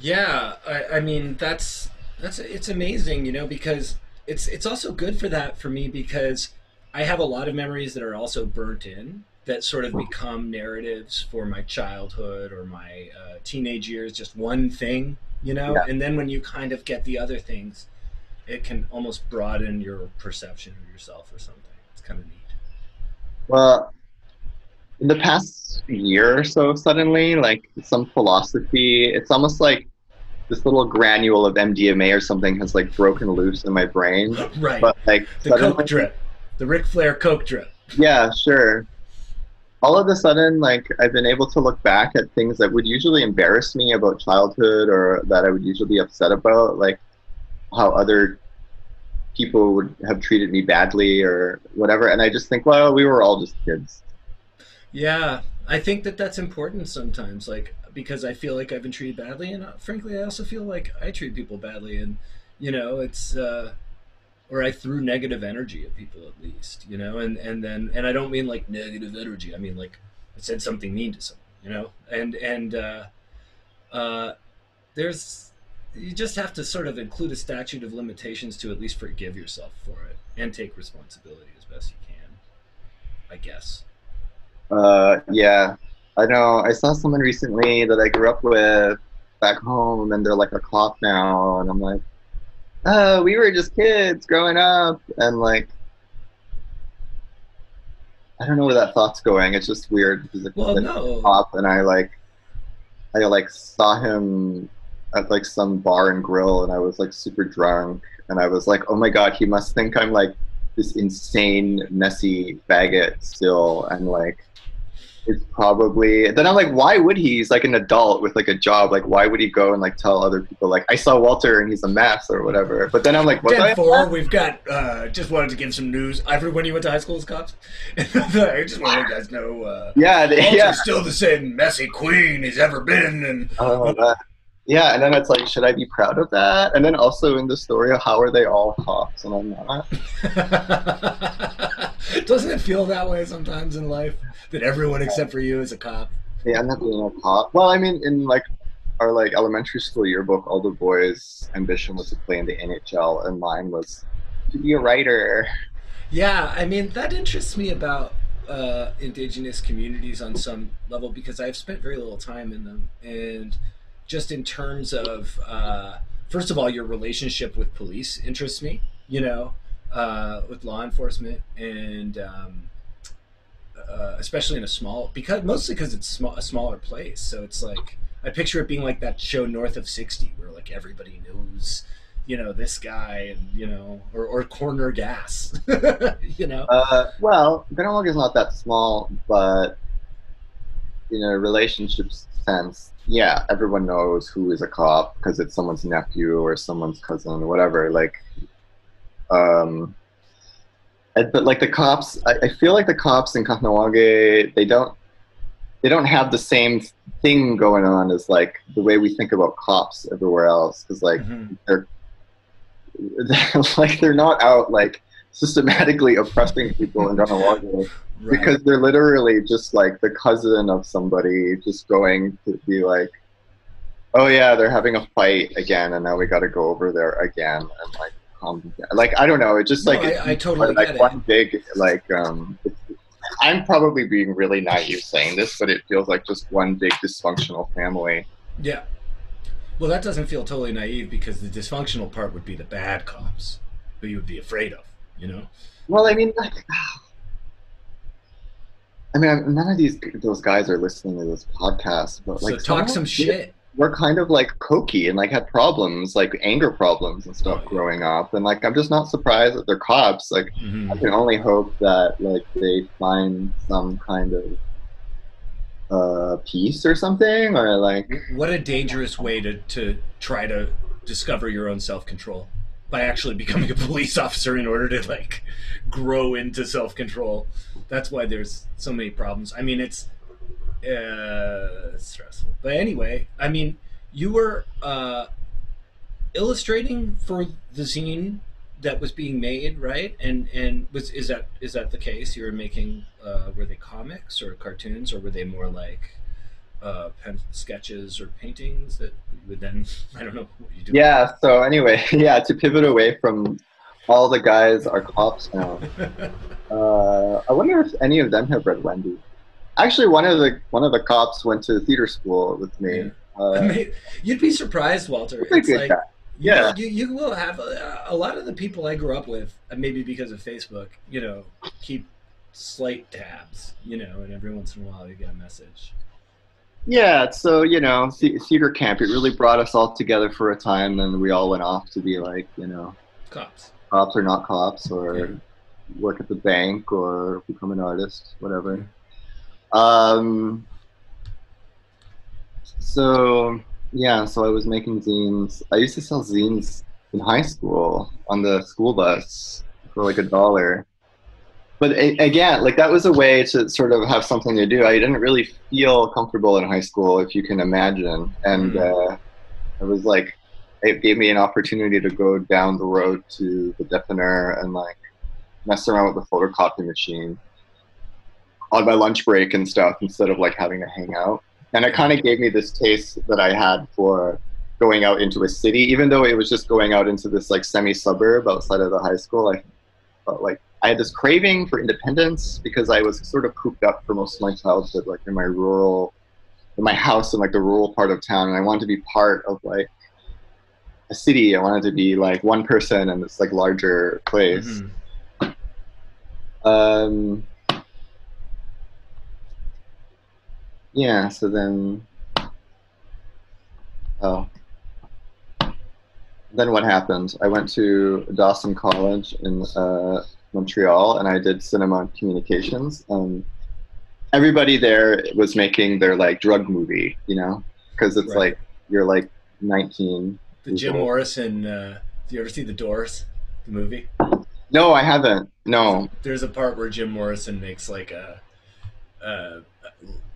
Speaker 1: Yeah, I, I mean that's that's it's amazing, you know, because it's it's also good for that for me because I have a lot of memories that are also burnt in that sort of become narratives for my childhood or my uh, teenage years, just one thing, you know? Yeah. And then when you kind of get the other things, it can almost broaden your perception of yourself or something. It's kind of neat.
Speaker 3: Well, in the past year or so, suddenly, like some philosophy, it's almost like this little granule of MDMA or something has like broken loose in my brain.
Speaker 1: Right.
Speaker 3: But like
Speaker 1: the suddenly, coke drip the Ric Flair Coke drip.
Speaker 3: Yeah, sure. All of a sudden, like I've been able to look back at things that would usually embarrass me about childhood, or that I would usually be upset about, like how other people would have treated me badly or whatever. And I just think, well, we were all just kids.
Speaker 1: Yeah, I think that that's important sometimes, like because I feel like I've been treated badly, and uh, frankly, I also feel like I treat people badly, and you know, it's. Uh, or I threw negative energy at people at least, you know, and and then and I don't mean like negative energy. I mean like I said something mean to someone, you know, and and uh, uh, there's you just have to sort of include a statute of limitations to at least forgive yourself for it and take responsibility as best you can. I guess.
Speaker 3: Uh, yeah, I know. I saw someone recently that I grew up with back home, and they're like a cop now, and I'm like, oh, we were just kids growing up, and like, I don't know where that thought's going. It's just weird because it's
Speaker 1: Well, no.
Speaker 3: a cop, and I like, I like saw him at like some bar and grill, and I was like super drunk, and I was like, oh my god, he must think I'm like this insane, messy faggot still, and like it's probably then I'm like, why would he? He's like an adult with like a job. Like, why would he go and like tell other people like I saw Walter and he's a mess or whatever? But then I'm like, what?
Speaker 1: Four, we've got. Uh, just wanted to give some news. Everyone you went to high school as cops. I just want to let you guys know. Uh,
Speaker 3: Yeah,
Speaker 1: Walter's
Speaker 3: yeah.
Speaker 1: still the same messy queen he's ever been, and
Speaker 3: Oh, that- yeah, and then it's like, should I be proud of that? And then also in the story, how are they all cops and I'm not?
Speaker 1: doesn't it feel that way sometimes in life that everyone except for you is a cop?
Speaker 3: Yeah, I'm not being a cop. Well, I mean, in like our like elementary school yearbook, all the boys' ambition was to play in the NHL, and mine was to be a writer.
Speaker 1: Yeah, I mean that interests me about uh, indigenous communities on some level because I've spent very little time in them, and just in terms of uh, first of all, your relationship with police interests me. You know, uh, with law enforcement, and um, uh, especially in a small because mostly because it's a smaller place, so it's like I picture it being like that show North of Sixty, where like everybody knows. You know this guy, and you know, or, or corner gas. you know,
Speaker 3: Uh, well, Benelog is not that small, but in a relationship sense, yeah, everyone knows who is a cop because it's someone's nephew or someone's cousin or whatever. Like, um, but like the cops, I, I feel like the cops in Kahnawake, they don't, they don't have the same thing going on as like the way we think about cops everywhere else. Because like
Speaker 1: Mhm.
Speaker 3: they're, like they're not out like systematically oppressing people in Kahnawake
Speaker 1: Right.
Speaker 3: because they're literally just like the cousin of somebody just going to be like oh yeah they're having a fight again and now we got to go over there again and like calm down. like i don't know it just
Speaker 1: No,
Speaker 3: like
Speaker 1: I- I totally
Speaker 3: like
Speaker 1: get it.
Speaker 3: one big like um i'm probably being really naive saying this but it feels like just one big dysfunctional family
Speaker 1: yeah. Well, that doesn't feel totally naive because the dysfunctional part would be the bad cops who you would be afraid of. You know.
Speaker 3: well i mean like I mean, none of these those guys are listening to this podcast, but like
Speaker 1: so talk some shit.
Speaker 3: We're kind of like cokey and like had problems, like anger problems and stuff
Speaker 1: Oh, yeah.
Speaker 3: growing up, and like I'm just not surprised that they're cops. Like
Speaker 1: Mhm.
Speaker 3: I can only hope that like they find some kind of uh peace or something, or like
Speaker 1: What a dangerous way to to try to discover your own self control by actually becoming a police officer in order to like grow into self control. That's why there's so many problems. I mean, it's uh, stressful. But anyway, I mean, you were uh, illustrating for the zine that was being made, right? And and was is that is that the case? You were making uh, were they comics or cartoons or were they more like uh, pen sketches or paintings that would then I don't know what you do.
Speaker 3: yeah. So anyway, yeah. To pivot away from all the guys are cops now. Uh, I wonder if any of them have read Wendy. Actually, one of the one of the cops went to theater school with me.
Speaker 1: I
Speaker 3: Uh,
Speaker 1: you'd be surprised, Walter. It's like
Speaker 3: guy. Yeah.
Speaker 1: you, you will have a, a lot of the people I grew up with, uh, maybe because of Facebook, you know, keep slight tabs, you know, and every once in a while you get a message.
Speaker 3: Yeah, so you know, theater camp. It really brought us all together for a time, and we all went off to be like, you know,
Speaker 1: Cops.
Speaker 3: cops or not cops, or
Speaker 1: Yeah.
Speaker 3: work at the bank, or become an artist, whatever. Um. So yeah, so I was making zines. I used to sell zines in high school on the school bus for like a dollar. But again, like that was a way to sort of have something to do. I didn't really feel comfortable in high school, if you can imagine. And uh, it was like, it gave me an opportunity to go down the road to the deafener and like mess around with the photocopy machine on my lunch break and stuff instead of like having to hang out. And it kind of gave me this taste that I had for going out into a city, even though it was just going out into this like semi suburb outside of the high school. I felt like I had this craving for independence because I was sort of cooped up for most of my childhood, like in my rural, in my house in like the rural part of town, and I wanted to be part of like a city. I wanted to be like one person in this like larger place.
Speaker 1: Mhm.
Speaker 3: Um, yeah, so then, oh, then what happened? I went to Dawson College in uh, Montreal, and I did cinema and communications. Um, everybody there was making their like drug movie, you know, because it's
Speaker 1: Right.
Speaker 3: like you're like 19.
Speaker 1: The Jim Morrison. Uh, do you ever see The Doors, the movie?
Speaker 3: No, I haven't. No.
Speaker 1: There's a part where Jim Morrison makes like a, uh,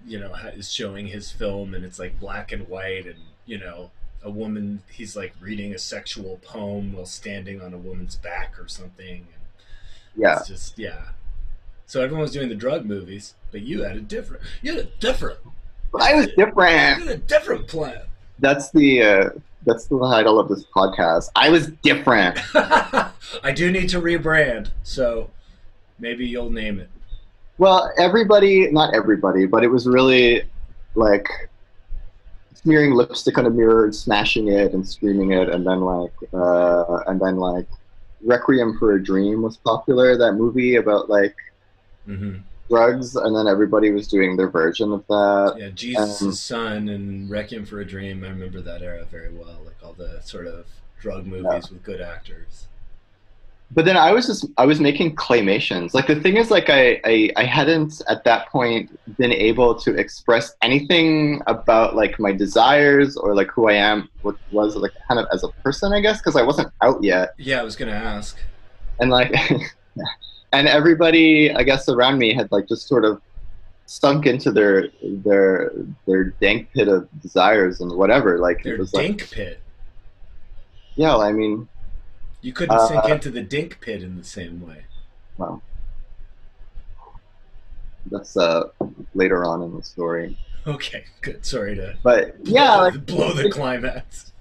Speaker 1: you know, is showing his film, and it's like black and white, and you know, a woman. He's like reading a sexual poem while standing on a woman's back or something. And
Speaker 3: Yeah.
Speaker 1: It's just yeah. So everyone was doing the drug movies, but you had a different. You had a different.
Speaker 3: I was different.
Speaker 1: You had a different plan.
Speaker 3: That's the uh, that's the title of this podcast. I was different.
Speaker 1: I do need to rebrand, so maybe you'll name it.
Speaker 3: Well, everybody, not everybody, but it was really like smearing lipstick on a mirror and smashing it and screaming it, and then like, uh, and then like, Requiem for a Dream was popular. That movie about like
Speaker 1: hmm
Speaker 3: drugs, and then everybody was doing their version of that.
Speaker 1: Yeah, Jesus'
Speaker 3: Um,
Speaker 1: Son and Requiem for a Dream. I remember that era very well, like all the sort of drug movies with good actors.
Speaker 3: But then I was just I was making claymations. Like the thing is, like I, I I hadn't at that point been able to express anything about like my desires or like who I am, what was like kind of as a person, I guess, because I wasn't out yet.
Speaker 1: Yeah, I was gonna ask.
Speaker 3: And like, and everybody I guess around me had like just sort of sunk into their their their dank pit of desires and whatever. Like
Speaker 1: Their
Speaker 3: it was
Speaker 1: dink
Speaker 3: like
Speaker 1: pit.
Speaker 3: yeah, I mean,
Speaker 1: You couldn't
Speaker 3: Uh,
Speaker 1: sink into the dink pit in the same way.
Speaker 3: well, that's uh later on in the story.
Speaker 1: Okay, good. Sorry to
Speaker 3: But yeah,
Speaker 1: blow,
Speaker 3: like
Speaker 1: blow the climax.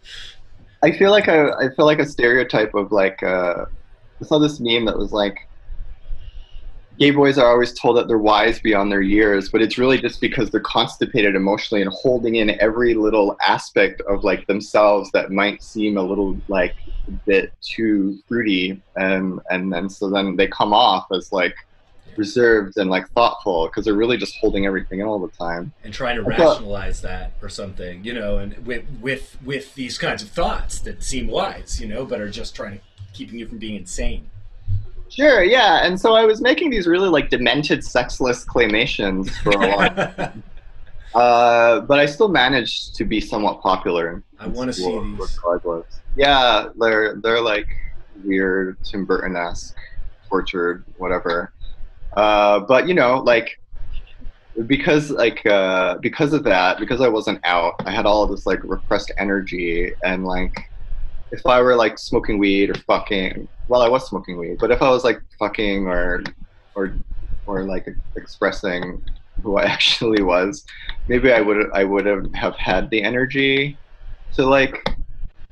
Speaker 3: I feel like I, I feel like a stereotype of like uh, I saw this meme that was like gay boys are always told that they're wise beyond their years, but it's really just because they're constipated emotionally and holding in every little aspect of like themselves that might seem a little like a bit too fruity, and and then so then they come off as like reserved and like thoughtful because they're really just holding everything in all the time.
Speaker 1: and trying to
Speaker 3: I thought-
Speaker 1: rationalize that or something, you know, and with with with these kinds of thoughts that seem wise, you know, but are just trying to keeping you from being insane.
Speaker 3: Sure, yeah, and so I was making these really like demented, sexless claymations for a while. Uh, but I still managed to be somewhat popular.
Speaker 1: I wanna see these.
Speaker 3: Yeah, they're they're like weird Tim Burton esque, tortured, whatever. Uh, but you know, like because like uh, because of that, because I wasn't out, I had all this like repressed energy, and like if I were like smoking weed or fucking, well, I was smoking weed, but if I was like fucking or or or like expressing who I actually was, maybe I would I would have have had the energy to like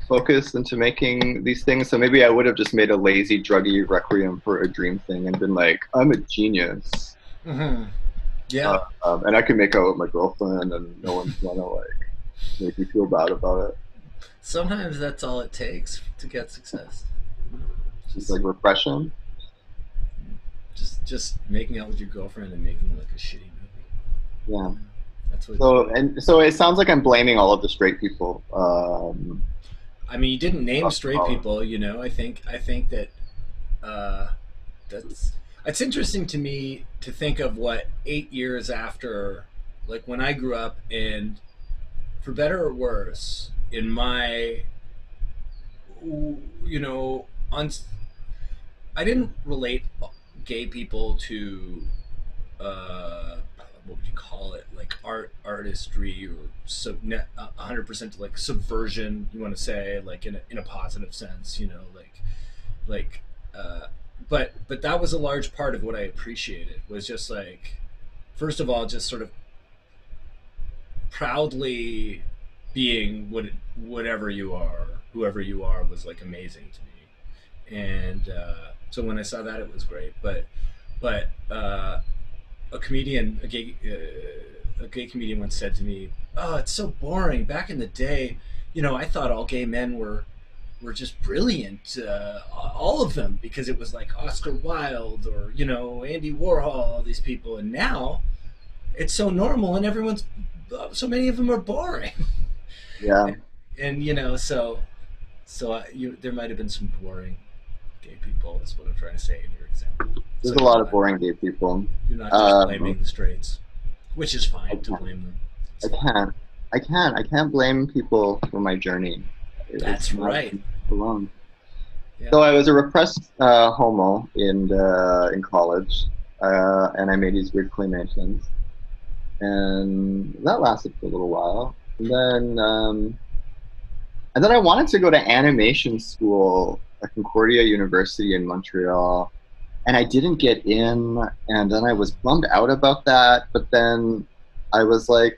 Speaker 3: focus into making these things. So maybe I would have just made a lazy druggy requiem for a dream thing and been like, I'm a genius,
Speaker 1: hmm Yeah,
Speaker 3: Uh, um, and I can make out with my girlfriend, and no one's gonna like make me feel bad about it.
Speaker 1: Sometimes that's all it takes to get success.
Speaker 3: Just like repression.
Speaker 1: Just just making out with your girlfriend and making like a shitty movie.
Speaker 3: Yeah.
Speaker 1: That's what.
Speaker 3: So and so it sounds like I'm blaming all of the straight people. Um,
Speaker 1: I mean, you didn't name straight people. You know, I think I think that uh, that's it's interesting to me to think of what eight years after, like when I grew up, and for better or worse, in my, you know, on, I didn't relate gay people to. Uh, what would you call it? Like art, artistry, or sub, ne- a hundred percent like subversion. You want to say like in a, in a positive sense, you know, like like. Uh, but but that was a large part of what I appreciated was just like, first of all, just sort of proudly being what whatever you are, whoever you are, was like amazing to me, and uh, so when I saw that, it was great. But but uh, a comedian, a gay, uh, a gay comedian once said to me, "Oh, it's so boring. Back in the day, you know, I thought all gay men were." were just brilliant, uh, all of them, because it was like Oscar Wilde or you know Andy Warhol, all these people, and now it's so normal, and everyone's so many of them are boring.
Speaker 3: Yeah.
Speaker 1: And, and you know, so so uh, you, there might have been some boring gay people. That's what I'm trying to say in your example.
Speaker 3: There's
Speaker 1: So
Speaker 3: a lot of
Speaker 1: not-
Speaker 3: boring gay people.
Speaker 1: You're not just
Speaker 3: Um,
Speaker 1: blaming the straights, which is fine to blame them.
Speaker 3: I can't. I can't. I can't blame people for my journey.
Speaker 1: That's right.
Speaker 3: Alone.
Speaker 1: Yeah.
Speaker 3: So I was a repressed uh, homo in uh, in college, uh, and I made these weird claymations, and that lasted for a little while. And then, um, and then I wanted to go to animation school at Concordia University in Montreal, and I didn't get in. And then I was bummed out about that. But then I was like,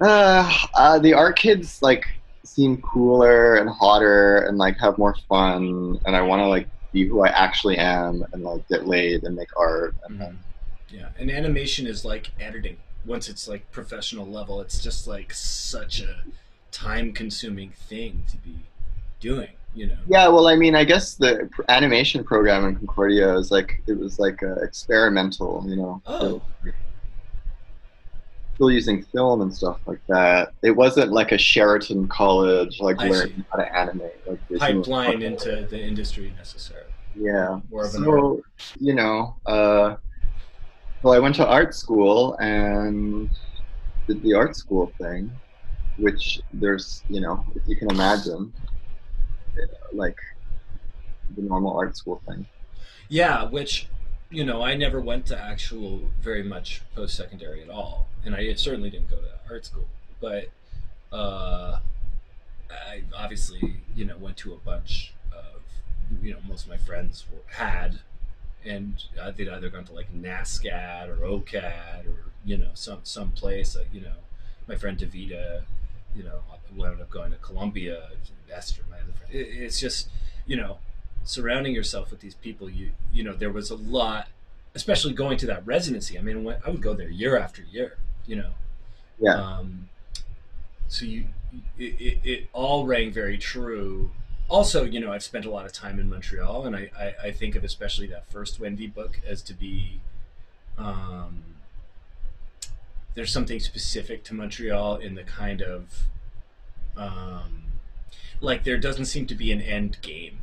Speaker 3: uh, uh, the art kids like seem cooler and hotter and like have more fun, and I want to like be who I actually am and like get laid and make art. And
Speaker 1: Mhm. Yeah, and animation is like editing. Once it's like professional level, it's just like such a time-consuming thing to be doing. You know.
Speaker 3: Yeah, well, I mean, I guess the animation program in Concordia was like it was like uh, experimental, you know.
Speaker 1: Oh.
Speaker 3: Still using film and stuff like that. It wasn't like a Sheridan College, like
Speaker 1: I
Speaker 3: learning
Speaker 1: see.
Speaker 3: how to animate. Like
Speaker 1: Pipeline into the industry necessarily.
Speaker 3: Yeah.
Speaker 1: More of an
Speaker 3: So you know, uh, well, I went to art school and did the art school thing, which there's, you know, if you can imagine, uh, like the normal art school thing.
Speaker 1: Yeah, which you know, I never went to actual very much post secondary at all, and I certainly didn't go to art school. But uh, I obviously, you know, went to a bunch of, you know, most of my friends were, had, and uh, they'd either gone to like NASCAD or OCAD or you know some some place. Uh, you know, my friend Davida, you know, wound up going to Columbia. Esther, my other friend. It, it's just, you know, surrounding yourself with these people you you know there was a lot especially going to that residency i mean when, i would go there year after year you know
Speaker 3: Yeah.
Speaker 1: um, so you it, it, it all rang very true also you know i've spent a lot of time in montreal and i i, I think of especially that first wendy book as to be um, there's something specific to montreal in the kind of um, like there doesn't seem to be an end game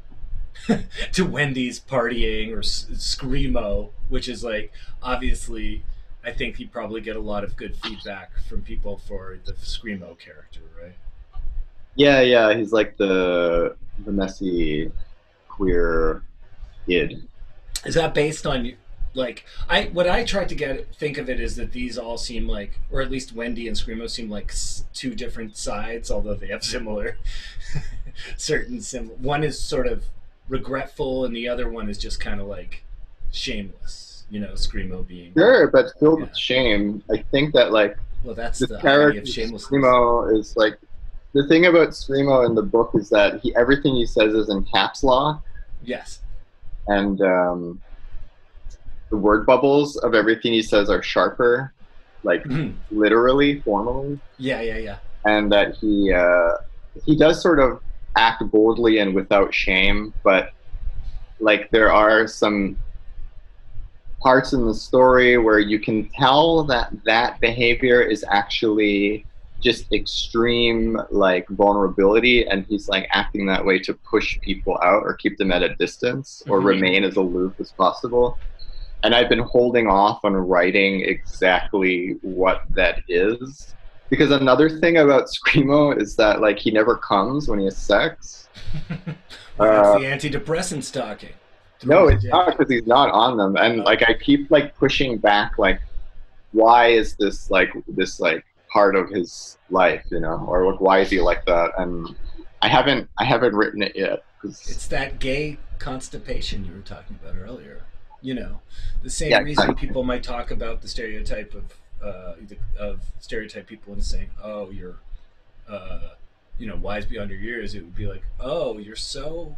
Speaker 1: to Wendy's partying or s- screamo, which is like obviously, I think you probably get a lot of good feedback from people for the screamo character, right?
Speaker 3: Yeah, yeah, he's like the the messy queer id.
Speaker 1: Is that based on like I what I tried to get think of it is that these all seem like, or at least Wendy and screamo seem like s- two different sides, although they have similar certain sim. One is sort of regretful, and the other one is just kind of like shameless. You know, screamo being
Speaker 3: Sure, but filled
Speaker 1: Yeah.
Speaker 3: with shame. I think that like
Speaker 1: well, that's
Speaker 3: the
Speaker 1: the
Speaker 3: character
Speaker 1: of shamelessness.
Speaker 3: Screamo is like the thing about Screamo in the book is that he everything he says is in caps lock
Speaker 1: Yes.
Speaker 3: and um, the word bubbles of everything he says are sharper, like
Speaker 1: Mhm.
Speaker 3: literally, formally,
Speaker 1: yeah, yeah, yeah.
Speaker 3: and that he uh, he does sort of act boldly and without shame, but like there are some parts in the story where you can tell that that behavior is actually just extreme like vulnerability and he's like acting that way to push people out or keep them at a distance or
Speaker 1: Mhm.
Speaker 3: remain as aloof as possible. And i've been holding off on writing exactly what that is. Because another thing about screamo is that like he never comes when he has sex.
Speaker 1: That's
Speaker 3: Uh,
Speaker 1: the antidepressant stocking.
Speaker 3: no, it's not because he's not on them, and like I keep like pushing back, like why is this like this like part of his life, you know, or like why is he like that? And I haven't I haven't written it yet.
Speaker 1: It's that gay constipation you were talking about earlier. You know, the same
Speaker 3: Yeah,
Speaker 1: reason
Speaker 3: exactly.
Speaker 1: people might talk about the stereotype of uh, the- of stereotype people and saying, "Oh, you're, uh, you know, wise beyond your years." It would be like, "Oh, you're so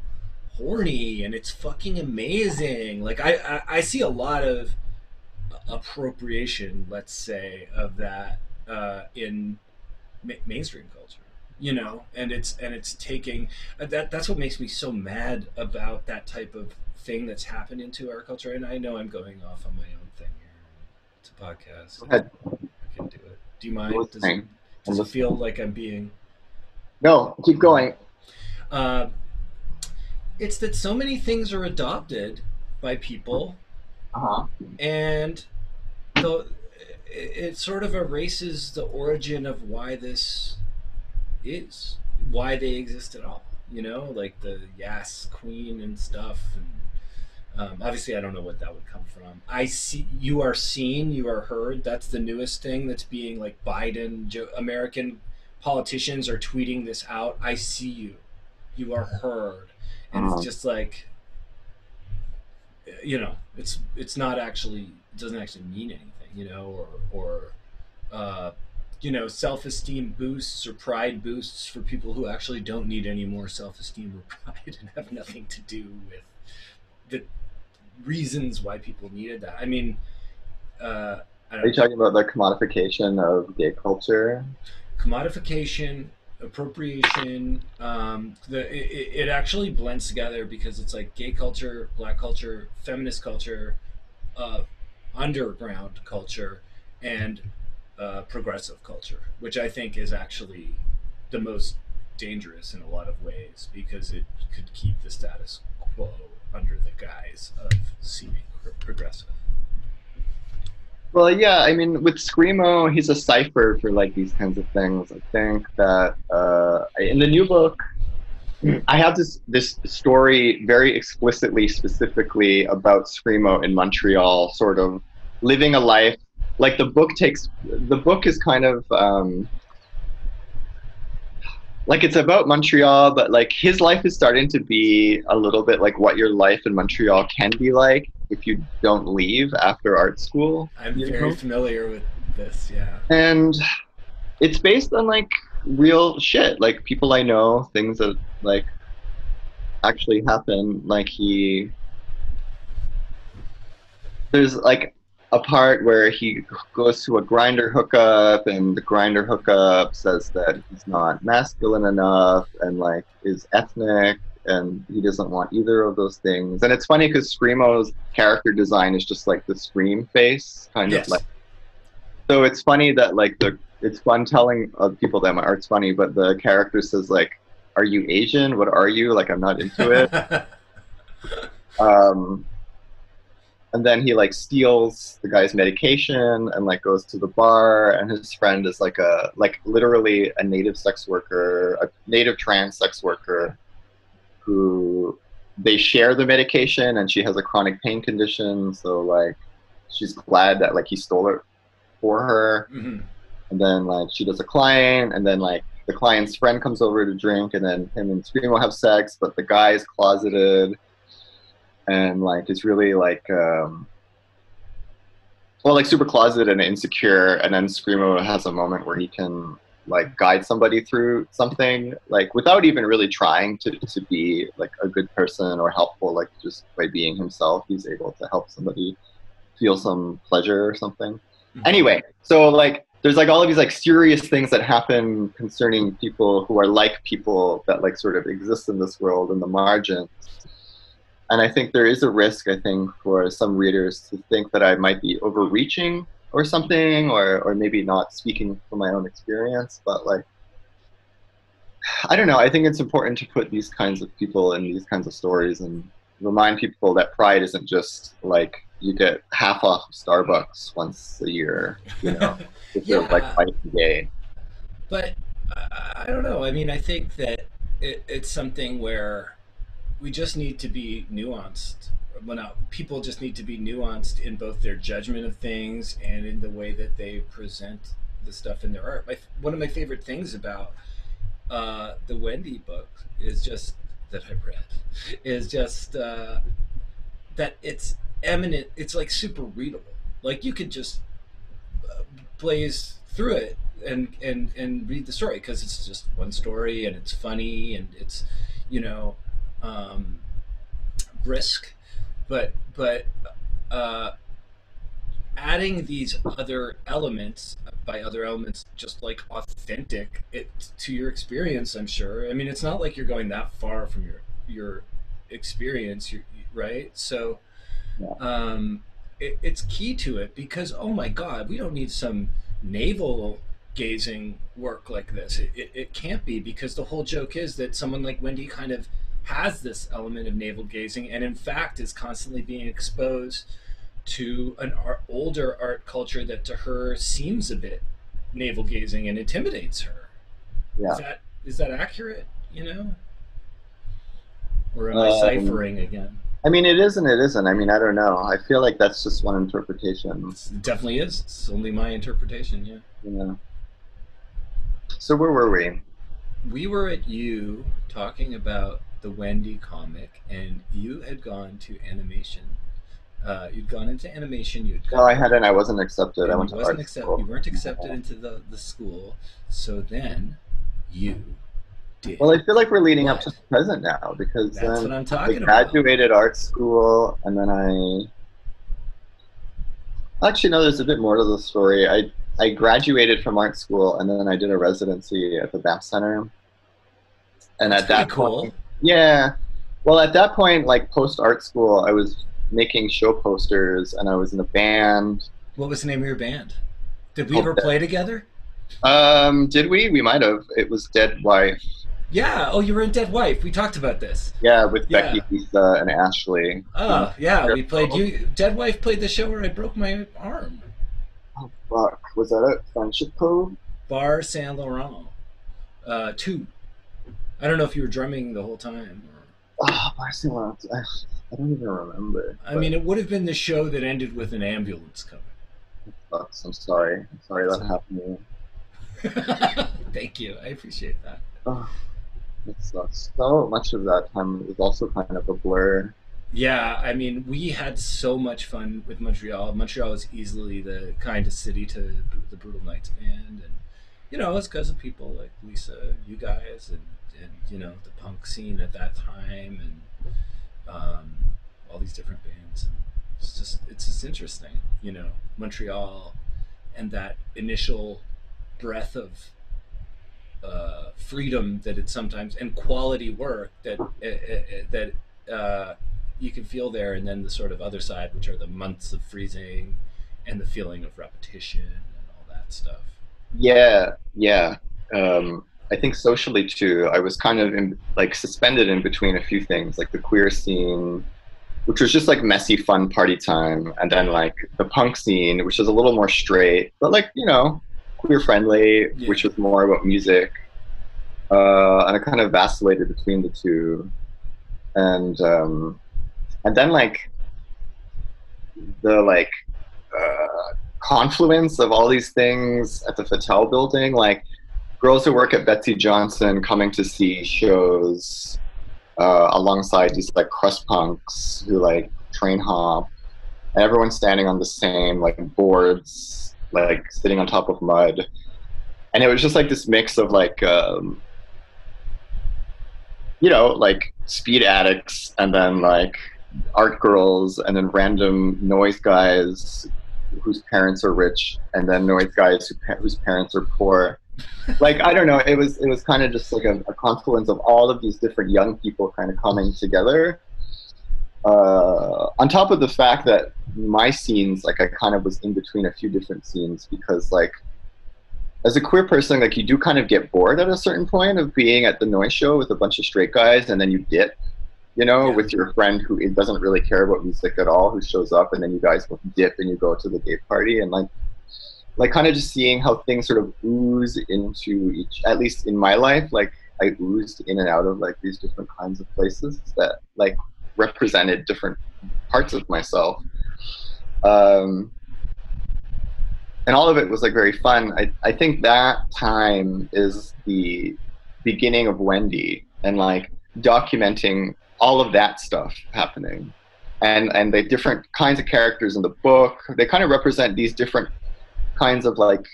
Speaker 1: horny and it's fucking amazing. Like I, I, I see a lot of appropriation, let's say, of that uh, in ma- mainstream culture. You know, and it's and it's taking uh, that. That's what makes me so mad about that type of thing that's happened into our culture. And I know I'm going off on my own thing here. It's a podcast.
Speaker 3: Go ahead.
Speaker 1: I can do it. Do you mind? Does it, does it feel like I'm being?
Speaker 3: No, keep going.
Speaker 1: Uh, it's that so many things are adopted by people
Speaker 3: Uh-huh.
Speaker 1: and the it, sort of erases the origin of why this is why they exist at all you know? Like the yes queen and stuff and um, obviously i don't know what that would come from. I see you are seen you are heard. That's the newest thing that's being like biden Joe, american politicians are tweeting this out. I see you. You are heard. And
Speaker 3: Uh-huh.
Speaker 1: it's just like you know it's it's not actually it doesn't actually mean anything you know or or uh, you know self-esteem boosts or pride boosts for people who actually don't need any more self-esteem or pride and have nothing to do with the reasons why people needed that i mean uh, I
Speaker 3: Are you talking about the commodification of gay culture?
Speaker 1: commodification appropriation um, the it, it actually blends together because it's like gay culture black culture feminist culture uh, underground culture and uh, progressive culture which i think is actually the most dangerous in a lot of ways because it could keep the status quo under the guise of seeming pro- progressive
Speaker 3: Well, yeah, I mean, with Screamo, he's a cipher for like these kinds of things. I think that uh, in the new book, I have this this story very explicitly, specifically about Screamo in Montreal, sort of living a life. Like the book takes, the book is kind of um, like it's about Montreal, but like his life is starting to be a little bit like what your life in Montreal can be like if you don't leave after art school.
Speaker 1: i'm very
Speaker 3: know?
Speaker 1: familiar with this yeah
Speaker 3: and it's based on like real shit like people i know things that like actually happen like he there's like a part where he goes to a Grindr hookup and the Grindr hookup says that he's not masculine enough and like is ethnic and he doesn't want either of those things and it's funny because screamo's character design is just like the scream face kind
Speaker 1: Yes.
Speaker 3: of like so it's funny that like the it's fun telling of people that my art's funny but the character says like are you asian? What are you? Like i'm not into it. Um, and then he like steals the guy's medication and like goes to the bar and his friend is like a like literally a native sex worker a native trans sex worker who they share the medication and she has a chronic pain condition so like she's glad that like he stole it for her.
Speaker 1: Mhm.
Speaker 3: And then like she does a client and then like the client's friend comes over to drink and then him and Screamo have sex but the guy is closeted. And like it's really like um well like super closeted and insecure and then Screamo has a moment where he can like guide somebody through something like without even really trying to, to be like a good person or helpful like just by being himself he's able to help somebody feel some pleasure or something. Anyway so like there's like all of these like serious things that happen concerning people who are like people that like sort of exist in this world in the margins. And i think there is a risk i think for some readers to think that i might be overreaching or something or or maybe not speaking from my own experience but like i don't know. I think it's important to put these kinds of people in these kinds of stories and remind people that pride isn't just like you get half off of starbucks once a year you know if you're like
Speaker 1: Yeah.
Speaker 3: fighting gay
Speaker 1: But I, I don't know. I mean, I think that it, it's something where we just need to be nuanced. Well, no, people just need to be nuanced in both their judgment of things and in the way that they present the stuff in their art. My, one of my favorite things about uh, the Wendy book is just that I read is just uh, that it's eminent. It's like super readable. Like you could just uh, blaze through it and and and read the story because it's just one story and it's funny and it's you know um, brisk, but but uh, adding these other elements by other elements just like authentic it to your experience i'm sure i mean it's not like you're going that far from your your experience right so
Speaker 3: Yeah.
Speaker 1: um it, it's key to it because oh my god we don't need some navel gazing work like this it, it, it can't be because the whole joke is that someone like wendy kind of has this element of navel gazing and in fact is constantly being exposed to an art, older art culture that to her seems a bit navel gazing and intimidates her.
Speaker 3: Yeah.
Speaker 1: Is that is that accurate? You know, or am I
Speaker 3: Um,
Speaker 1: ciphering again?
Speaker 3: I mean, it is and it isn't. I mean, I don't know. I feel like that's just one interpretation.
Speaker 1: It definitely is. It's only my interpretation. Yeah.
Speaker 3: Know. So where were we?
Speaker 1: We were at you talking about the Wendy comic, and you had gone to animation. Uh, you'd gone into animation. You'd
Speaker 3: No, I hadn't. I wasn't accepted. I went to
Speaker 1: wasn't
Speaker 3: art
Speaker 1: accept-
Speaker 3: school.
Speaker 1: You weren't accepted into the, the school. So then you did.
Speaker 3: Well, I feel like we're leading up to the present now because
Speaker 1: That's
Speaker 3: um,
Speaker 1: what I'm
Speaker 3: I
Speaker 1: talking about.
Speaker 3: graduated art school and then I. Actually, no. There's a bit more to the story. I I graduated from art school and then I did a residency at the Banff Center. And
Speaker 1: That's
Speaker 3: at that
Speaker 1: cool.
Speaker 3: point, yeah. Well, at that point, like post art school, I was making show posters and I was in a band.
Speaker 1: What was the name of your band? Did we
Speaker 3: Oh,
Speaker 1: ever play together?
Speaker 3: Um, did we? We might have. It was Dead Wife.
Speaker 1: Yeah. Oh, you were in Dead Wife. We talked about this.
Speaker 3: Yeah, with
Speaker 1: Yeah.
Speaker 3: Becky, Lisa, and Ashley.
Speaker 1: Oh, yeah. We played you. Dead Wife played the show where I broke my arm.
Speaker 3: Oh fuck! Was that a friendship code?
Speaker 1: Bar Saint Laurent. Uh, two. I don't know if you were drumming the whole time. Or...
Speaker 3: Oh, Barcelona. I, I don't even remember.
Speaker 1: I mean, it would have been the show that ended with an ambulance coming.
Speaker 3: but I'm sorry. I'm sorry that happened to me.
Speaker 1: Thank you. I appreciate that.
Speaker 3: Oh, it sucks. So much of that time was also kind of a blur.
Speaker 1: Yeah, I mean, we had so much fun with Montreal. Montreal is easily the kindest city to the Brutal Knights band, and you know, it's because of people like Lisa, you guys, and, and you know, the punk scene at that time, and um, all these different bands. And it's just, it's just interesting, you know, Montreal, and that initial breath of uh, freedom that it sometimes and quality work that uh, uh, that uh, you can feel there, and then the sort of other side, which are the months of freezing and the feeling of repetition and all that stuff.
Speaker 3: Yeah, yeah. Um, I think socially too, I was kind of in, like suspended in between a few things, like the queer scene, which was just like messy, fun party time, and then like the punk scene, which was a little more straight, but like you know, queer friendly,
Speaker 1: Yeah.
Speaker 3: which was more about music. Uh, and I kind of vacillated between the two, and um, and then like the like uh, confluence of all these things at the Fattel building, like girls who work at Betsey Johnson coming to see shows uh, alongside these like crust punks who like train hop, and everyone standing on the same like boards, like sitting on top of mud, and it was just like this mix of like. Um, you know, like speed addicts, and then like art girls, and then random noise guys whose parents are rich, and then noise guys who, pa- whose parents are poor. Like I don't know, it was it was kind of just like a, a confluence of all of these different young people kind of coming together. Uh, on top of the fact that my scenes, like I kind of was in between a few different scenes because like as a queer person, like you do kind of get bored at a certain point of being at the noise show with a bunch of straight guys, and then you dip, you know,
Speaker 1: Yeah.
Speaker 3: with your friend who doesn't really care about music at all, who shows up, and then you guys dip and you go to the gay party, and like, like kind of just seeing how things sort of ooze into each. At least in my life, like I oozed in and out of like these different kinds of places that like represented different parts of myself. Um, and all of it was like very fun. I, I think that time is the beginning of Wendy and like documenting all of that stuff happening. And and the different kinds of characters in the book, they kind of represent these different kinds of like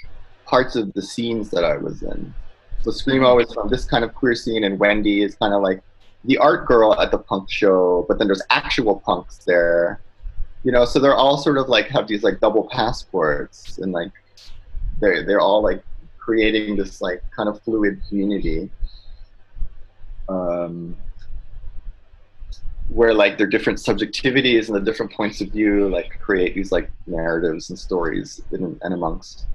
Speaker 3: parts of the scenes that I was in. So Screamo is from this kind of queer scene and Wendy is kind of like the art girl at the punk show, but then there's actual punks there. You know, so they're all sort of like have these like double passports and like they're they're all like creating this like kind of fluid community. Um, where like their different subjectivities and the different points of view like create these like narratives and stories in, and amongst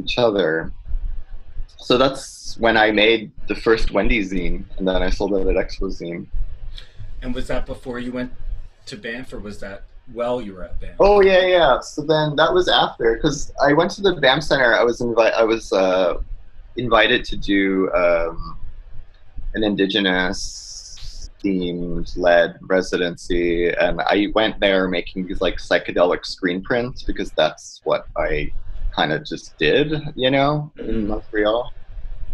Speaker 3: each other. So that's when I made the first Wendy zine, and then I sold it at Expozine.
Speaker 1: And was that before you went to Banff, or was that while you were at Banff?
Speaker 3: Oh yeah, yeah. So then that was after, because I went to the Banff Center. I was invited. I was uh, invited to do um, an Indigenous themed led residency and i went there making these like psychedelic screen prints because that's what i kind of just did you know in
Speaker 1: Mm-hmm.
Speaker 3: montreal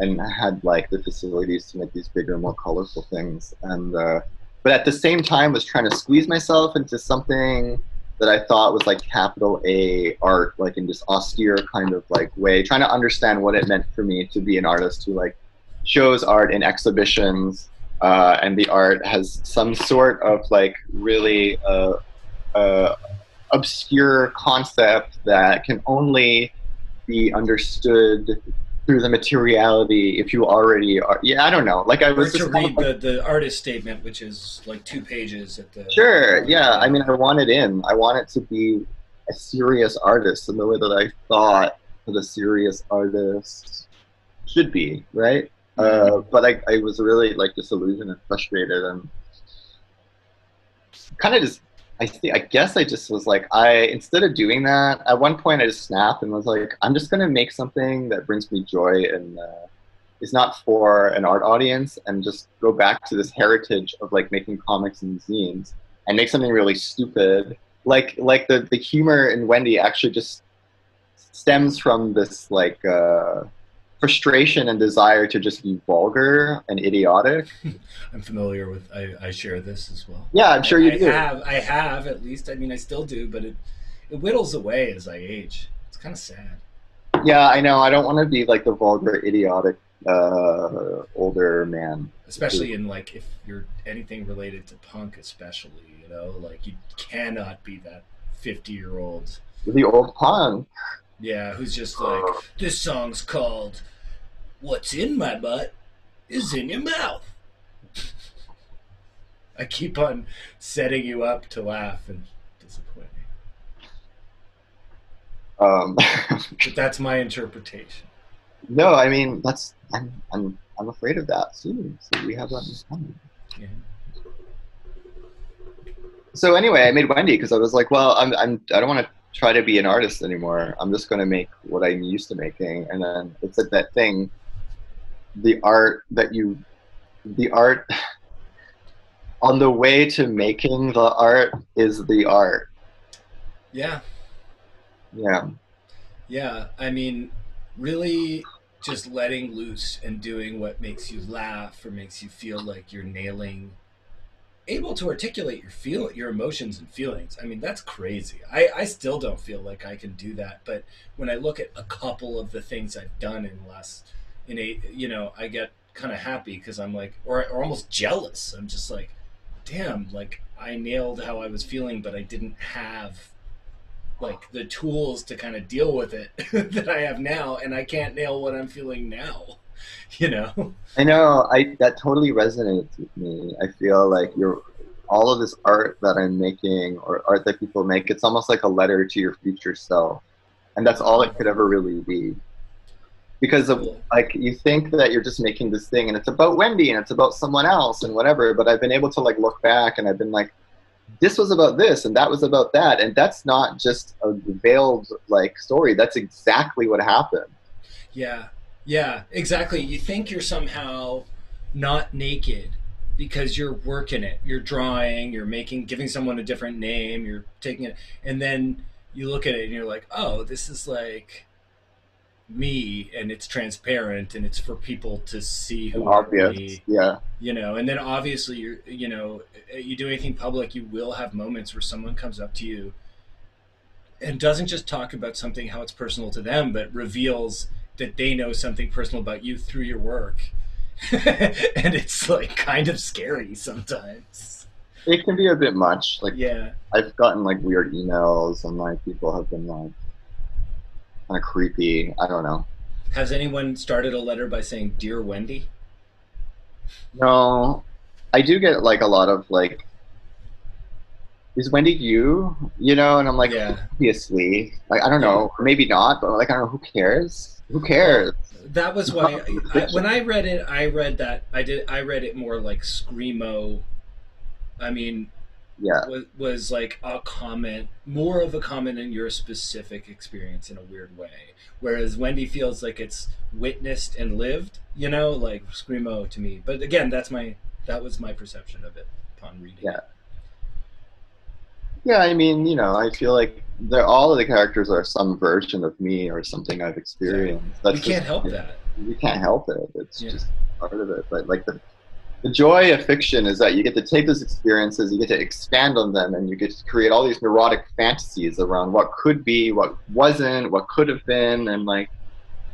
Speaker 3: and I had like the facilities to make these bigger more colorful things and uh, but at the same time was trying to squeeze myself into something that i thought was like capital a art like in this austere kind of like way trying to understand what it meant for me to be an artist who like shows art in exhibitions uh, and the art has some sort of like really uh, uh, obscure concept that can only be understood through the materiality if you already are yeah i don't know. Like i was
Speaker 1: to
Speaker 3: just
Speaker 1: read the, the artist statement, which is like two pages at the.
Speaker 3: sure yeah i mean i want it in. I want it to be a serious artist in the way that i thought that a serious artist should be right? Uh, but I, I was really like disillusioned and frustrated and kind of just I think I guess I just was like I instead of doing that at one point I just snapped and was like I'm just gonna make something that brings me joy and uh, is not for an art audience and just go back to this heritage of like making comics and zines and make something really stupid. Like like the the humor in Wendy actually just stems from this like uh, frustration and desire to just be vulgar and idiotic.
Speaker 1: I'm familiar with. I, I share this as well.
Speaker 3: Yeah, I'm sure you
Speaker 1: I,
Speaker 3: do.
Speaker 1: I have. I have at least. I mean, I still do, but it it whittles away as I age. It's kind of sad.
Speaker 3: Yeah, I know. I don't want to be like the vulgar, idiotic uh, older man.
Speaker 1: Especially in like if you're anything related to punk, especially you know, like you cannot be that fifty year old.
Speaker 3: The old punk.
Speaker 1: Yeah, who's just like this song's called "What's in My Butt Is in Your Mouth." I keep on setting you up to laugh and disappoint me,
Speaker 3: Um,
Speaker 1: but that's my interpretation.
Speaker 3: no, I mean that's I'm I'm I'm afraid of that too. So we have that in common.
Speaker 1: Yeah.
Speaker 3: So anyway, I made Wendy because I was like, well, I'm I'm I don't want to try to be an artist anymore. I'm just going to make what I'm used to making, and then it's like that thing, the art that you, the art. On the way to making the art is the art.
Speaker 1: Yeah,
Speaker 3: Yeah.
Speaker 1: yeah. I mean, really, just letting loose and doing what makes you laugh or makes you feel like you're nailing, able to articulate your feel, your emotions and feelings. I mean, that's crazy. I, I still don't feel like I can do that. But when I look at a couple of the things I've done in the last, in a, you know, I get kind of happy because I'm like, or, or almost jealous. I'm just like, damn, like I nailed how I was feeling, but I didn't have like the tools to kind of deal with it that I have now, and I can't nail what I'm feeling now. You know?
Speaker 3: I know. I that totally resonates with me. I feel like you're all of this art that I'm making or art that people make. It's almost like a letter to your future self, and that's all it could ever really be. Because of like you think that you're just making this thing and it's about Wendy and it's about someone else and whatever. But I've been able to like look back and I've been like, this was about this and that was about that, and that's not just a veiled like story. That's exactly what happened.
Speaker 1: Yeah, yeah, exactly. You think you're somehow not naked because you're working it. You're drawing, you're making, giving someone a different name, you're taking it, and then you look at it and you're like, oh, this is like me, and it's transparent, and it's for people to see who
Speaker 3: Obvious.
Speaker 1: me.
Speaker 3: Yeah.
Speaker 1: you know and then obviously you're you know uh, you do anything public you will have moments where someone comes up to you and doesn't just talk about something how it's personal to them but reveals that they know something personal about you through your work and it's like kind of scary sometimes.
Speaker 3: It can be a bit much. Like
Speaker 1: Yeah.
Speaker 3: I've gotten like weird emails and like people have been like kind of creepy. I don't know.
Speaker 1: Has anyone started a letter by saying "Dear Wendy"?
Speaker 3: No, I do get like a lot of like, is Wendy you? You know, and I'm like,
Speaker 1: Yeah.
Speaker 3: obviously, like I don't know, maybe not, but like I don't know, who cares? Who cares?
Speaker 1: That was why I, when I read it, I read that I did. I read it more like screamo. I mean,
Speaker 3: Yeah,
Speaker 1: was, was like a comment, more of a comment in your specific experience in a weird way. Whereas Wendy feels like it's witnessed and lived, you know, like screamo to me. But again, that's my that was my perception of it upon reading.
Speaker 3: Yeah. yeah. I mean, you know, I feel like they're all of the characters are some version of me or something I've experienced. That's
Speaker 1: you can't
Speaker 3: just-
Speaker 1: help that.
Speaker 3: you can't help it. It's
Speaker 1: Yeah.
Speaker 3: just part of it. But like the the joy of fiction is that you get to take those experiences, you get to expand on them, and you get to create all these neurotic fantasies around what could be, what wasn't, what could have been, and like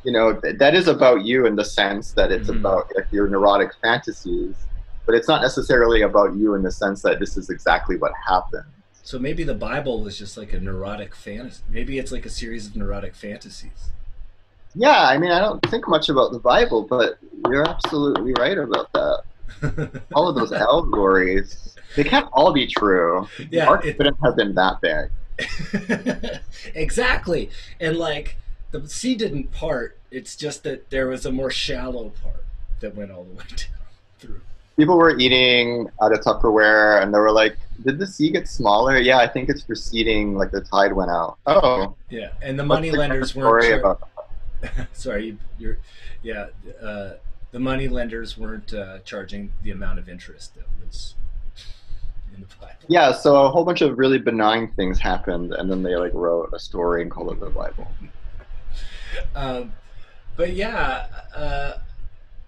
Speaker 3: you know th- that is about you in the sense that it's
Speaker 1: Mhm.
Speaker 3: about like, your neurotic fantasies, but it's not necessarily about you in the sense that this is exactly what happened.
Speaker 1: So maybe the Bible was just like a neurotic fantasy. Maybe it's like a series of neurotic fantasies.
Speaker 3: Yeah, I mean, I don't think much about the Bible, but you're absolutely right about that. all of those allegories, they can't all be true.
Speaker 1: Yeah,
Speaker 3: Mark
Speaker 1: it-
Speaker 3: couldn't have been that big.
Speaker 1: exactly. And like the sea didn't part. It's just that there was a more shallow part that went all the way down through.
Speaker 3: People were eating out of Tupperware, and they were like, "Did the sea get smaller?" Yeah, I think it's receding. Like the tide went out. Oh,
Speaker 1: Yeah, and the
Speaker 3: what's
Speaker 1: money lenders weren't.
Speaker 3: story
Speaker 1: char-
Speaker 3: about
Speaker 1: Sorry, you, you're. Yeah, uh, the money lenders weren't uh, charging the amount of interest that was in the Bible.
Speaker 3: Yeah, so a whole bunch of really benign things happened, and then they like wrote a story and called it the Bible.
Speaker 1: um, but yeah, uh,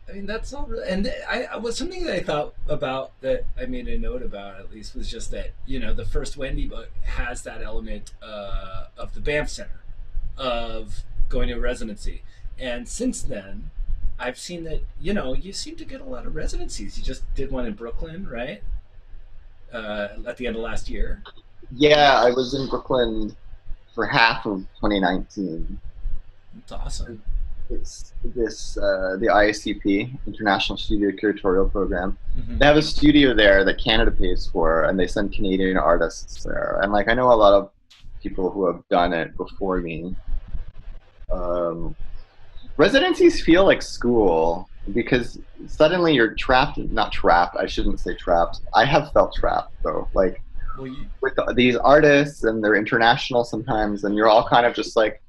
Speaker 1: I mean that's all. Really, and I, I was something that I thought about that I made a note about at least was just that you know the first Wendy book has that element uh, of the Banff Center of going to a residency, and since then. I've seen that you know you seem to get a lot of residencies. You just did one in Brooklyn, right? Uh, at the end of last year.
Speaker 3: Yeah, I was in Brooklyn for half of 2019.
Speaker 1: It's awesome.
Speaker 3: It's this uh, the ISCP International Studio Curatorial Program.
Speaker 1: Mhm.
Speaker 3: they have a studio there that Canada pays for, and they send Canadian artists there. And like I know a lot of people who have done it before me. Um, residencies feel like school because suddenly you're trapped. Not trapped. I shouldn't say trapped. I have felt trapped though. Like
Speaker 1: Well, you,
Speaker 3: with these artists, and they're international sometimes, and you're all kind of just like.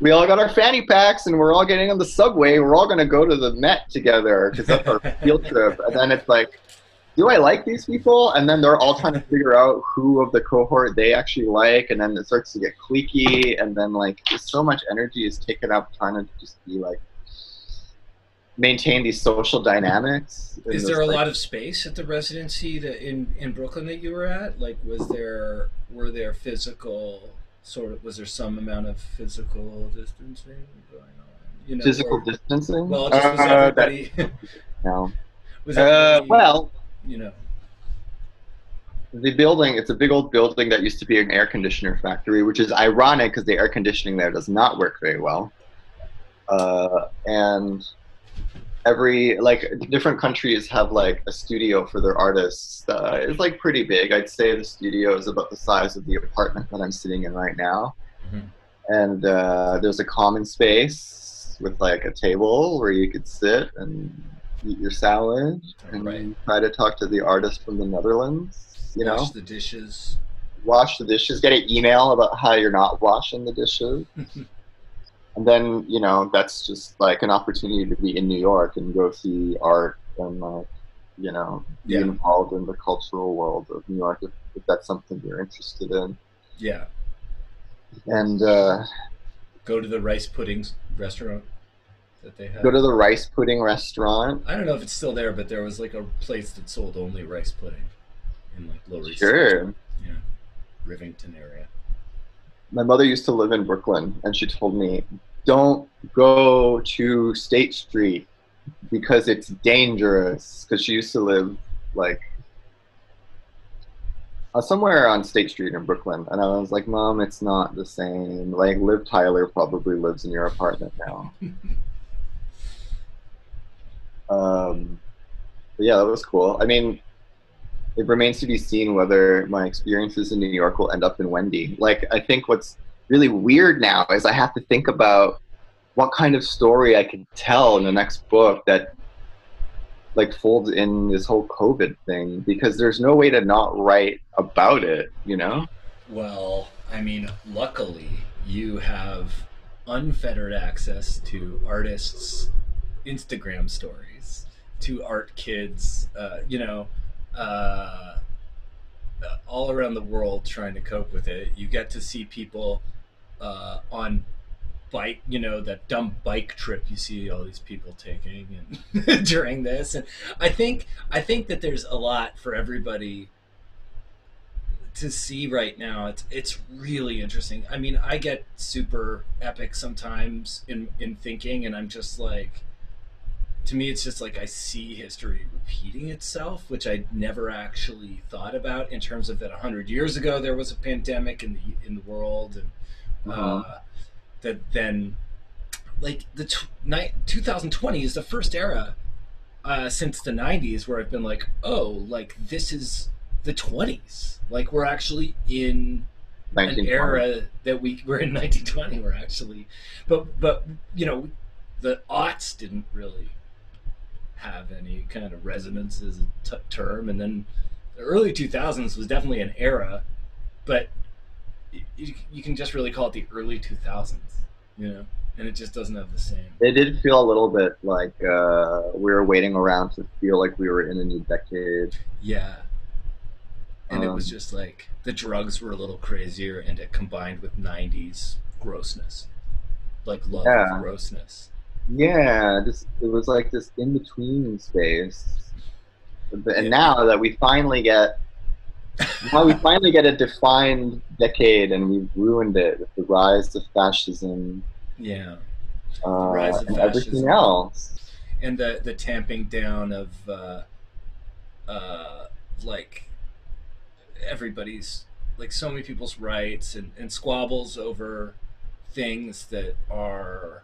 Speaker 3: We all got our fanny packs and we're all getting on the subway. We're all going to go to the Met together because that's our field trip. And then it's like, do I like these people? And then they're all trying to figure out who of the cohort they actually like, and then it starts to get cliquey, and then like just so much energy is taken up trying to just be like maintain these social dynamics.
Speaker 1: Is there a
Speaker 3: like-
Speaker 1: lot of space at the residency that in in Brooklyn that you were at? Like, was there were there physical sort of was there some amount of physical distancing going on? You know,
Speaker 3: physical
Speaker 1: or-
Speaker 3: distancing?
Speaker 1: Well, just was
Speaker 3: Uh, that-
Speaker 1: everybody
Speaker 3: no.
Speaker 1: was
Speaker 3: Uh, well,
Speaker 1: you know,
Speaker 3: the building it's a big old building that used to be an air conditioner factory which is ironic because the air conditioning there does not work very well uh, and every like different countries have like a studio for their artists uh, it's like pretty big i'd say the studio is about the size of the apartment that i'm sitting in right now
Speaker 1: Mhm.
Speaker 3: and uh, there's a common space with like a table where you could sit and eat your salad and
Speaker 1: Right.
Speaker 3: try to talk to the artist from the netherlands you know
Speaker 1: wash the dishes.
Speaker 3: wash the dishes, get an email about how you're not washing the dishes. and then, you know, that's just like an opportunity to be in New York and go see art and like, you know, be
Speaker 1: Yeah.
Speaker 3: involved in the cultural world of New York if, if that's something you're interested in.
Speaker 1: Yeah,
Speaker 3: And uh,
Speaker 1: go to the rice puddings restaurant that they have.
Speaker 3: go to the rice pudding restaurant.
Speaker 1: I don't know if it's still there, but there was like a place that sold only rice pudding in like Lower East
Speaker 3: Sure.
Speaker 1: yeah, Rivington area.
Speaker 3: My mother used to live in Brooklyn and she told me, don't go to State Street because it's dangerous. Because she used to live like uh, somewhere on State Street in Brooklyn, and I was like, "Mom, it's not the same." Like, Liv Tyler probably lives in your apartment now. um, but yeah, that was cool. I mean, it remains to be seen whether my experiences in New York will end up in Wendy. Like, I think what's really weird now is I have to think about what kind of story I could tell in the next book that like folds in this whole COVID thing because there's no way to not write about it, you know?
Speaker 1: Well, I mean, luckily you have unfettered access to artists' Instagram stories, to art kids, uh, you know, uh, all around the world trying to cope with it. You get to see people uh, on bike, you know, that dumb bike trip you see all these people taking and during this. And I think I think that there's a lot for everybody to see right now. It's it's really interesting. I mean, I get super epic sometimes in in thinking and I'm just like to me it's just like I see history repeating itself, which I never actually thought about in terms of that 100 years ago there was a pandemic in the in the world and uh,
Speaker 3: Mhm.
Speaker 1: that then like the t- ni- 2020 is the first era uh, since the 90s where I've been like, oh, like this is the 20s. Like we're actually in an era that we we're in 1920. We're actually, but but you know, the aughts didn't really have any kind of resonance as a t- term, and then the early 2000s was definitely an era, but you, you can just really call it the early 2000s, you know, and it just doesn't have the same.
Speaker 3: It did feel a little bit like uh, we were waiting around to feel like we were in a new decade.
Speaker 1: Yeah. And it was
Speaker 3: Um,
Speaker 1: just like the drugs were a little crazier, and it combined with 90s grossness, like love
Speaker 3: Yeah.
Speaker 1: of grossness.
Speaker 3: Yeah, this it was like this in between space. And
Speaker 1: Yeah.
Speaker 3: now that we finally get now we finally get a defined decade and we've ruined it with the rise of fascism
Speaker 1: Yeah.
Speaker 3: uh,
Speaker 1: rise of
Speaker 3: and
Speaker 1: fascism.
Speaker 3: everything else.
Speaker 1: and the the tamping down of uh, uh, like everybody's like so many people's rights and, and squabbles over things that are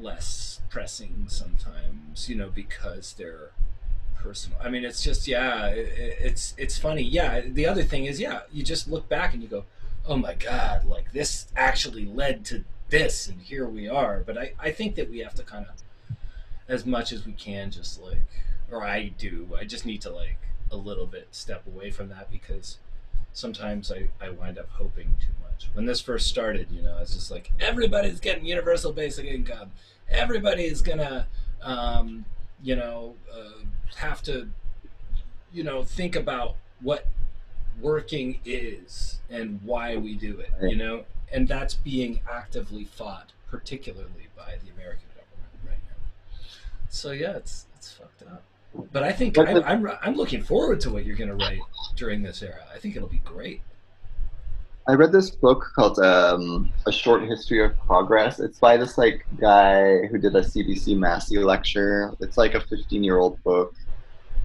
Speaker 1: less pressing sometimes you know because they're personal. I mean it's just yeah it, it's it's funny. Yeah the other thing is yeah you just look back and you go oh my god like this actually led to this and here we are. But i i think that we have to kind of as much as we can just like or i do i just need to like a little bit step away from that because sometimes i i wind up hoping too much when this first started you know it's just like everybody's getting universal basic income. Everybody is gonna um you know uh, have to you know think about what working is and why we do it you know? And that's being actively fought particularly by the american government right now. So yeah it's it's fucked up. But i think I'm, I'm i'm looking forward to what you're going to write during this era. I think it'll be great
Speaker 3: I read this book called um, A Short History of Progress. It's by this like guy who did a CBC Massey lecture. It's like a 15 year old book.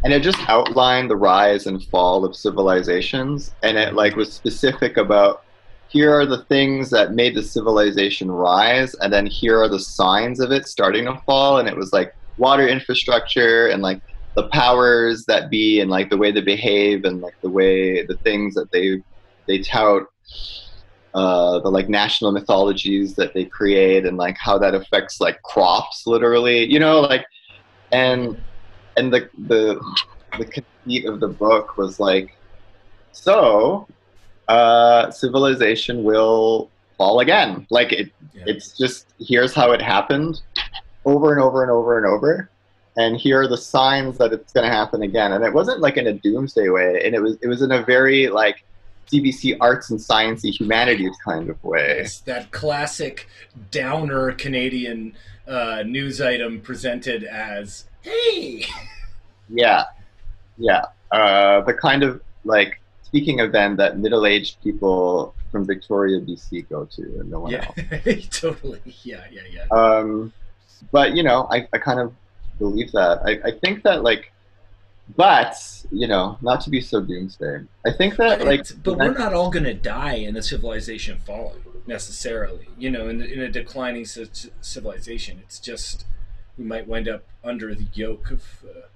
Speaker 3: And it just outlined the rise and fall of civilizations. And it like was specific about here are the things that made the civilization rise, and then here are the signs of it starting to fall. And it was like water infrastructure and like the powers that be and like the way they behave and like the way the things that they they tout uh, the like national mythologies that they create and like how that affects like crops literally you know like and and the the the conceit of the book was like so uh civilization will fall again. Like it
Speaker 1: yeah.
Speaker 3: it's just here's how it happened over and over and over and over and here are the signs that it's going to happen again. And it wasn't like in a doomsday way. And it was it was in a very like CBC arts and sciencey humanities kind of way.
Speaker 1: It's that classic downer Canadian uh, news item presented as, "Hey,
Speaker 3: Yeah, yeah. Uh, the kind of like speaking of them that middle-aged people from Victoria, BC, go to, and no one
Speaker 1: yeah,
Speaker 3: else.
Speaker 1: totally, yeah, yeah, yeah."
Speaker 3: Um, but you know, I, I kind of believe that. I, I think that like, but you know, not to be so doomsday. I think that
Speaker 1: But,
Speaker 3: like,
Speaker 1: but we're not all going to die in a civilization falling necessarily. You know, in, in a declining ci- civilization, it's just we might wind up under the yoke of uh,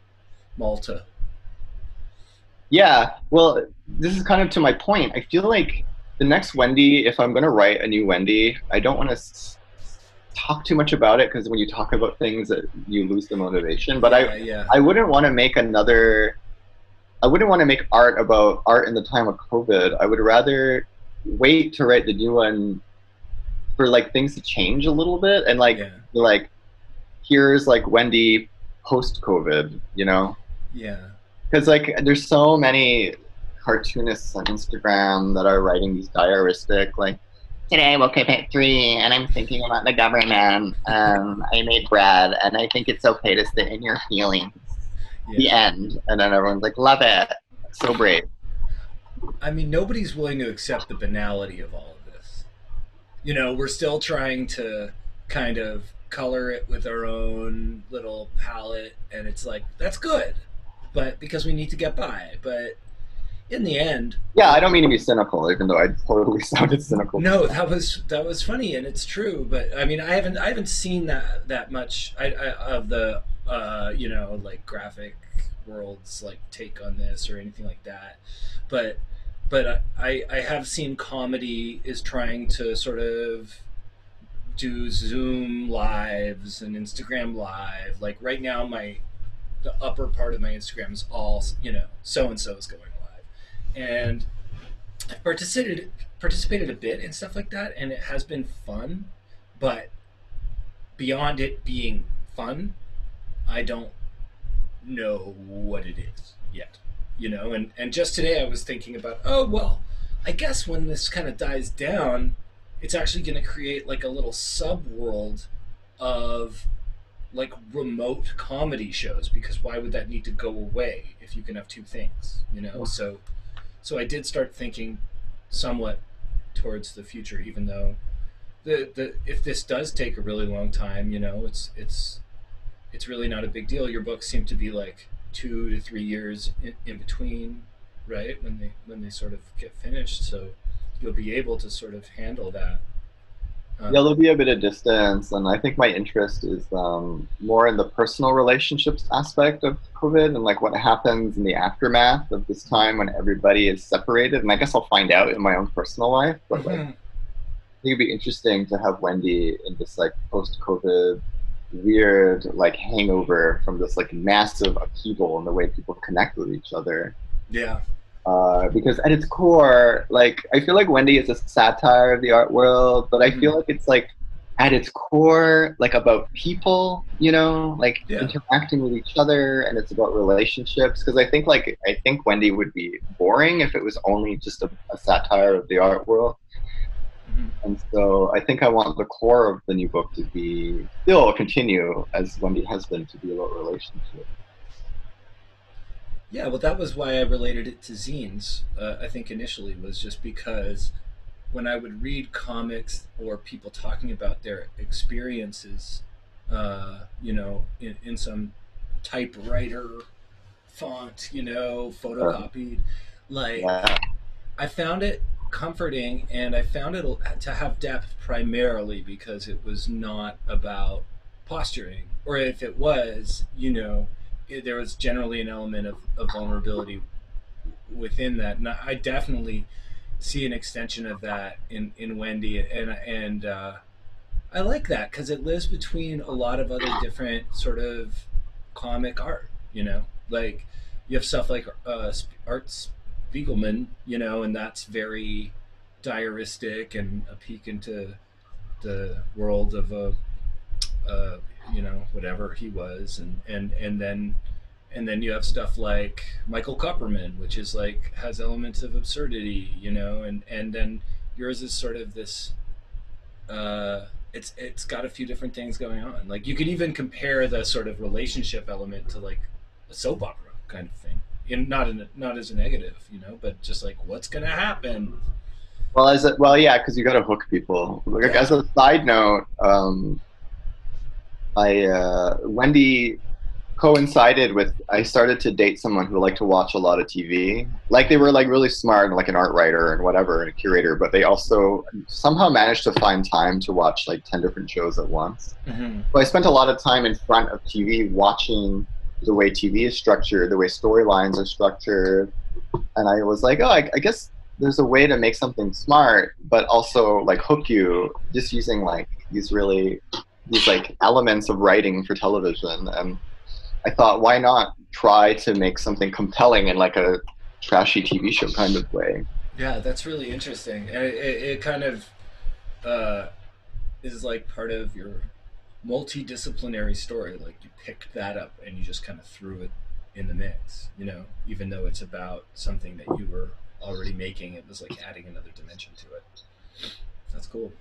Speaker 1: Malta.
Speaker 3: Yeah, well, this is kind of to my point. I feel like the next Wendy, if I'm going to write a new Wendy, I don't want to talk too much about it because when you talk about things, that you lose the motivation. But
Speaker 1: yeah,
Speaker 3: I,
Speaker 1: yeah,
Speaker 3: I wouldn't want to make another. I wouldn't want to make art about art in the time of COVID. I would rather wait to write the new one for like things to change a little bit and like
Speaker 1: yeah,
Speaker 3: like here's like Wendy post COVID, you know
Speaker 1: yeah.
Speaker 3: because like there's so many cartoonists on Instagram that are writing these diaristic like today I woke up at three and I'm thinking about the government. Um, I made bread and I think it's okay to sit in your feelings. The end, and then everyone's like, "Love it, so brave."
Speaker 1: I mean, nobody's willing to accept the banality of all of this. You know, we're still trying to kind of color it with our own little palette, and it's like that's good, but because we need to get by. But in the end,
Speaker 3: Yeah, I don't mean to be cynical, even though I totally sounded cynical.
Speaker 1: no, that was that was funny, and it's true. But I mean, I haven't I haven't seen that that much I, I, of the uh, you know like graphic world's like take on this or anything like that. But but I I have seen comedy is trying to sort of do Zoom lives and Instagram live. Like right now, my the upper part of my Instagram is all you know so and so is going and I participated participated a bit in stuff like that, and it has been fun. But beyond it being fun, I don't know what it is yet. You know, and and just today I was thinking about, oh well, I guess when this kind of dies down, it's actually going to create like a little sub world of like remote comedy shows because why would that need to go away if you can have two things you know so so i did start thinking somewhat towards the future even though the the if this does take a really long time you know it's it's it's really not a big deal. Your books seem to be like two to three years in, in between right when they when they sort of get finished. So you'll be able to sort of handle that
Speaker 3: Yeah, there'll be a bit of distance, and I think my interest is um, more in the personal relationships aspect of COVID and like what happens in the aftermath of this time when everybody is separated. And I guess I'll find out in my own personal life, but like, I
Speaker 1: mhm.
Speaker 3: think it'd be interesting to have Wendy in this like post-COVID weird like hangover from this like massive upheaval in the way people connect with each other.
Speaker 1: yeah
Speaker 3: Uh, because at its core, like I feel like Wendy is a satire of the art world, but I feel like it's like at its core, like about people, you know, like
Speaker 1: Yeah.
Speaker 3: interacting with each other, and it's about relationships. Because I think like I think Wendy would be boring if it was only just a, a satire of the art world.
Speaker 1: Mhm.
Speaker 3: And so I think I want the core of the new book to be still continue as Wendy has been to be about relationships.
Speaker 1: Yeah, well, that was why I related it to zines. Uh, I think initially was just because when I would read comics or people talking about their experiences, uh, you know, in, in some typewriter font, you know, photocopied, like. I found it comforting and I found it to have depth primarily because it was not about posturing. Or if it was, you know, there was generally an element of, of vulnerability within that. And I definitely see an extension of that in, in Wendy. And, and uh, I like that because it lives between a lot of other different sort of comic art, you know? Like you have stuff like uh, Art Spiegelman, you know, and that's very diaristic and a peek into the world of a, uh, you know, whatever he was, and and and then and then you have stuff like Michael Kupperman, which is like has elements of absurdity, you know, and and then yours is sort of this. Uh, it's it's got a few different things going on. Like you could even compare the sort of relationship element to like a soap opera kind of thing. In not in not as a negative, you know, but just like what's gonna happen.
Speaker 3: Well, as a, well, yeah, because you got to hook people. Like, As a side note, um, I uh, Wendy coincided with I started to date someone who liked to watch a lot of TV. Like they were like really smart, like an art writer and whatever, and a curator, but they also somehow managed to find time to watch like ten different shows at once.
Speaker 1: Mm-hmm.
Speaker 3: So I spent a lot of time in front of TV watching the way TV is structured, the way storylines are structured, and I was like, oh, I, I guess there's a way to make something smart, but also like hook you, just using like these really these like elements of writing for television and I thought, why not try to make something compelling in like a trashy TV show kind of way?
Speaker 1: Yeah, that's really interesting, and it, it, it kind of uh, is like part of your multidisciplinary story. Like you picked that up and you just kind of threw it in the mix. You know, even though it's about something that you were already making, it was like adding another dimension to it. That's cool.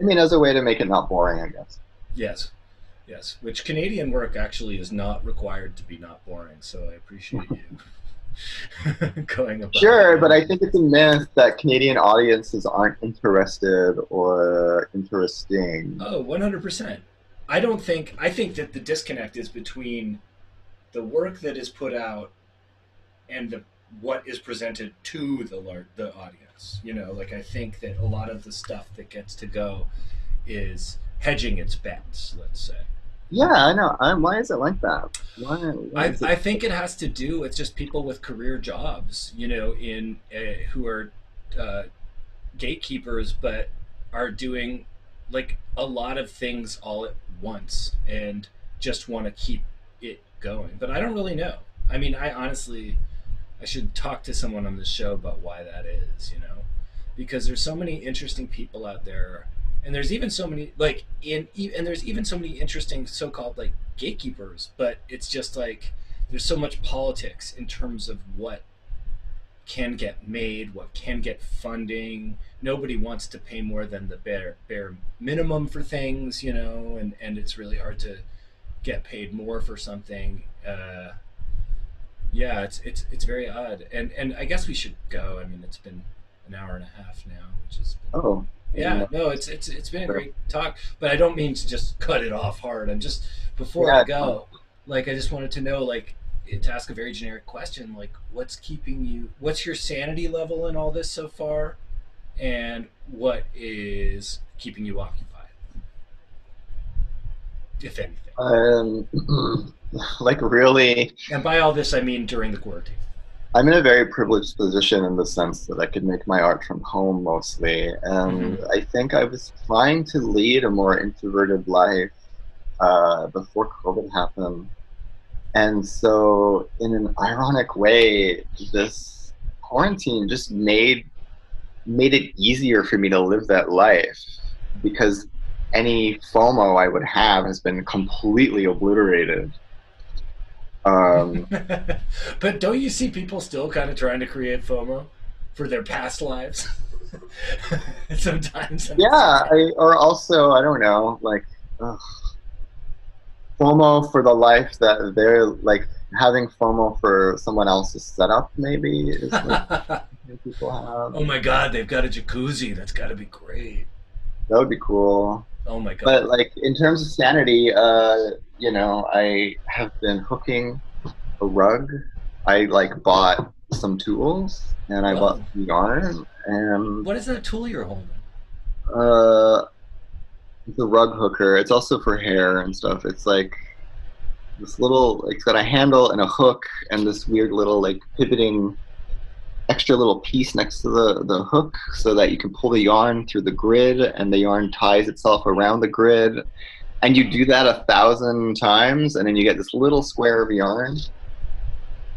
Speaker 3: I mean, as a way to make it not boring, I guess.
Speaker 1: Yes. Yes, which Canadian work actually is not required to be not boring. So I appreciate you going about.
Speaker 3: Sure,
Speaker 1: it.
Speaker 3: but I think it's a myth that Canadian audiences aren't interested or interesting.
Speaker 1: Oh, 100%. I don't think I think that the disconnect is between the work that is put out and the what is presented to the lar- the audience. You know, like I think that a lot of the stuff that gets to go is hedging its bets, let's say.
Speaker 3: Yeah, I know. i why is it like that? Why, why
Speaker 1: I,
Speaker 3: it-
Speaker 1: I think it has to do with just people with career jobs, you know, in uh, who are uh, gatekeepers, but are doing like a lot of things all at once and just want to keep it going. But I don't really know. I mean, I honestly, I should talk to someone on the show about why that is, you know, because there's so many interesting people out there and there's even so many like in and there's even so many interesting so-called like gatekeepers but it's just like there's so much politics in terms of what can get made what can get funding. Nobody wants to pay more than the bare bare minimum for things you know and and it's really hard to get paid more for something. Uh yeah it's it's it's very odd. And and i guess we should go. I mean it's been an hour and a half now which is
Speaker 3: oh,
Speaker 1: yeah, no, it's it's it's been a great talk, but I don't mean to just cut it off hard. I'm just before
Speaker 3: Yeah,
Speaker 1: I go, like I just wanted to know, like to ask a very generic question, like what's keeping you, what's your sanity level in all this so far, and what is keeping you occupied, if anything.
Speaker 3: um, like really,
Speaker 1: And by all this, I mean during the quarantine.
Speaker 3: I'm in a very privileged position in the sense that I could make my art from home mostly, and
Speaker 1: Mhm.
Speaker 3: I think I was trying to lead a more introverted life uh, before COVID happened, and so in an ironic way, this quarantine just made made it easier for me to live that life because any FOMO I would have has been completely obliterated. Um,
Speaker 1: but don't you see people still kind of trying to create FOMO for their past lives? Sometimes.
Speaker 3: yeah, I, or also I don't know, like ugh, FOMO for the life that they're like having FOMO for someone else's setup. Maybe is people have.
Speaker 1: oh my god, they've got a jacuzzi. That's got to be great.
Speaker 3: That would be cool.
Speaker 1: Oh my god.
Speaker 3: But like in terms of sanity, uh, you know, I have been hooking a rug. I like bought some tools and I
Speaker 1: Wow.
Speaker 3: bought some yarn and
Speaker 1: what is that tool you're holding?
Speaker 3: uh, it's a rug hooker. It's also for hair and stuff. It's like this little. It's got a handle and a hook and this weird little like pivoting extra little piece next to the, the hook so that you can pull the yarn through the grid and the yarn ties itself around the grid and you do that a thousand times and then you get this little square of yarn.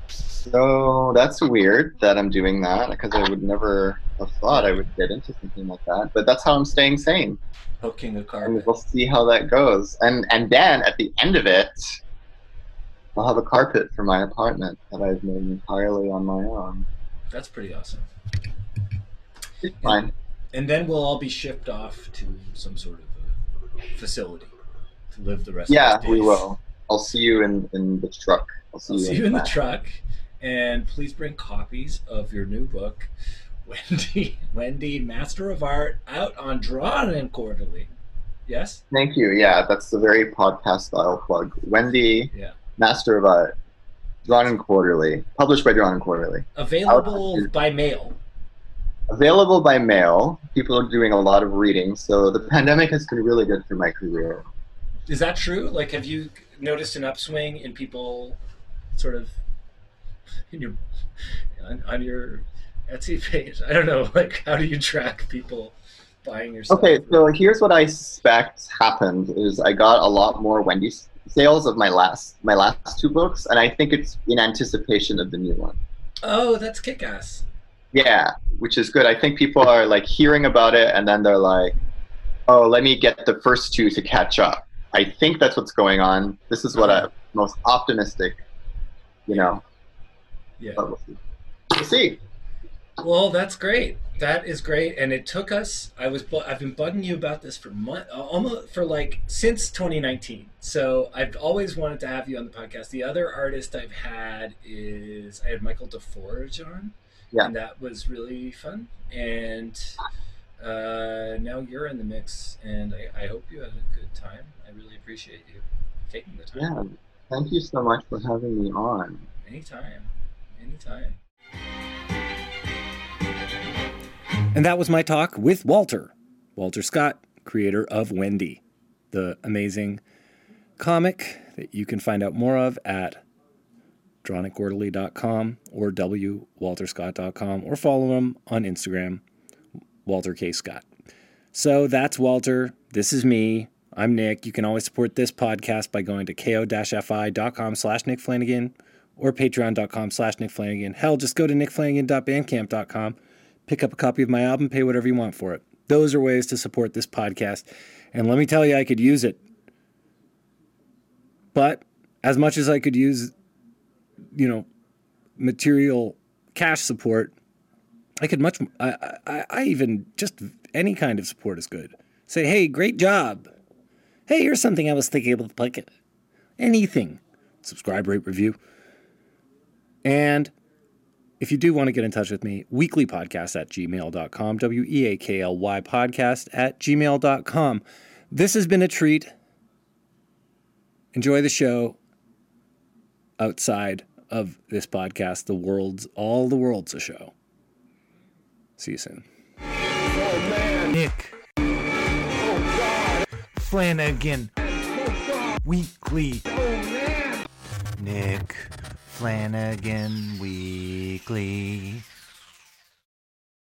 Speaker 3: So that's weird that i'm doing that because i would never have thought i would get into something like that but that's how i'm staying sane.
Speaker 1: Hooking a
Speaker 3: and
Speaker 1: carpet.
Speaker 3: we'll see how that goes. And and then at the end of it i'll have a carpet for my apartment that i've made entirely on my own.
Speaker 1: That's pretty awesome.
Speaker 3: it's fine.
Speaker 1: And then we'll all be shipped off to some sort of facility live the rest
Speaker 3: yeah
Speaker 1: of the
Speaker 3: we will i'll see you in in the truck i'll see
Speaker 1: I'll
Speaker 3: you,
Speaker 1: see you in the truck, and please bring copies of your new book, Wendy, Wendy, Master of Art, out on Drawn and Quarterly. Yes,
Speaker 3: Thank you. Yeah, that's the very podcast style plug. Wendy,
Speaker 1: Yeah.
Speaker 3: master of art, Drawn and Quarterly, published by Drawn and Quarterly.
Speaker 4: Available by mail.
Speaker 3: Available by mail. People are doing a lot of reading, so the pandemic has been really good for my career.
Speaker 4: Is that true? Like, have you noticed an upswing in people, sort of, in your on, on your Etsy page? I don't know. Like, how do you track people buying your stuff?
Speaker 3: Okay, so here's what I suspect happened: is I got a lot more Wendy's sales of my last my last two books, and I think it's in anticipation of the new one.
Speaker 4: Oh, that's kick ass.
Speaker 3: Yeah, which is good. I think people are like hearing about it, and then they're like, "Oh, let me get the first two to catch up." I think that's what's going on. This is what I'm most optimistic, you know.
Speaker 4: Yeah.
Speaker 3: We'll see. We'll see.
Speaker 4: Well, that's great. That is great, and it took us. I was. I've been bugging you about this for month, uh, almost for like since 2019. So I've always wanted to have you on the podcast. The other artist I've had is I had Michael DeForge on,
Speaker 3: Yeah.
Speaker 4: and that was really fun. And uh, now you're in the mix, and I, I hope you had a good time. I really appreciate you taking the time.
Speaker 3: Yeah. Thank you so much for having me on.
Speaker 4: Anytime, anytime.
Speaker 1: And that was my talk with Walter, Walter Scott, creator of Wendy, the amazing comic that you can find out more of at drawnandquarterly.com or wwalterscott.com or follow him on Instagram, Walter K. Scott. So that's Walter. This is me. I'm Nick. You can always support this podcast by going to ko-fi.com slash Nick Flanagan or patreon.com slash Nick Flanagan. Hell, just go to nickflanagan.bandcamp.com pick up a copy of my album, pay whatever you want for it. Those are ways to support this podcast. And let me tell you, I could use it. But as much as I could use, you know, material cash support, I could much, I, I, I even just any kind of support is good. Say, hey, great job. Hey, here's something I was thinking about. Like anything. Subscribe, rate, review. And if you do want to get in touch with me, weaklypodcast at gmail.com, W E A K L Y podcast at gmail.com. This has been a treat. Enjoy the show outside of this podcast. The world's, all the world's a show. See you soon.
Speaker 5: Nick Flanagan Weekly. Nick Flanagan Weekly.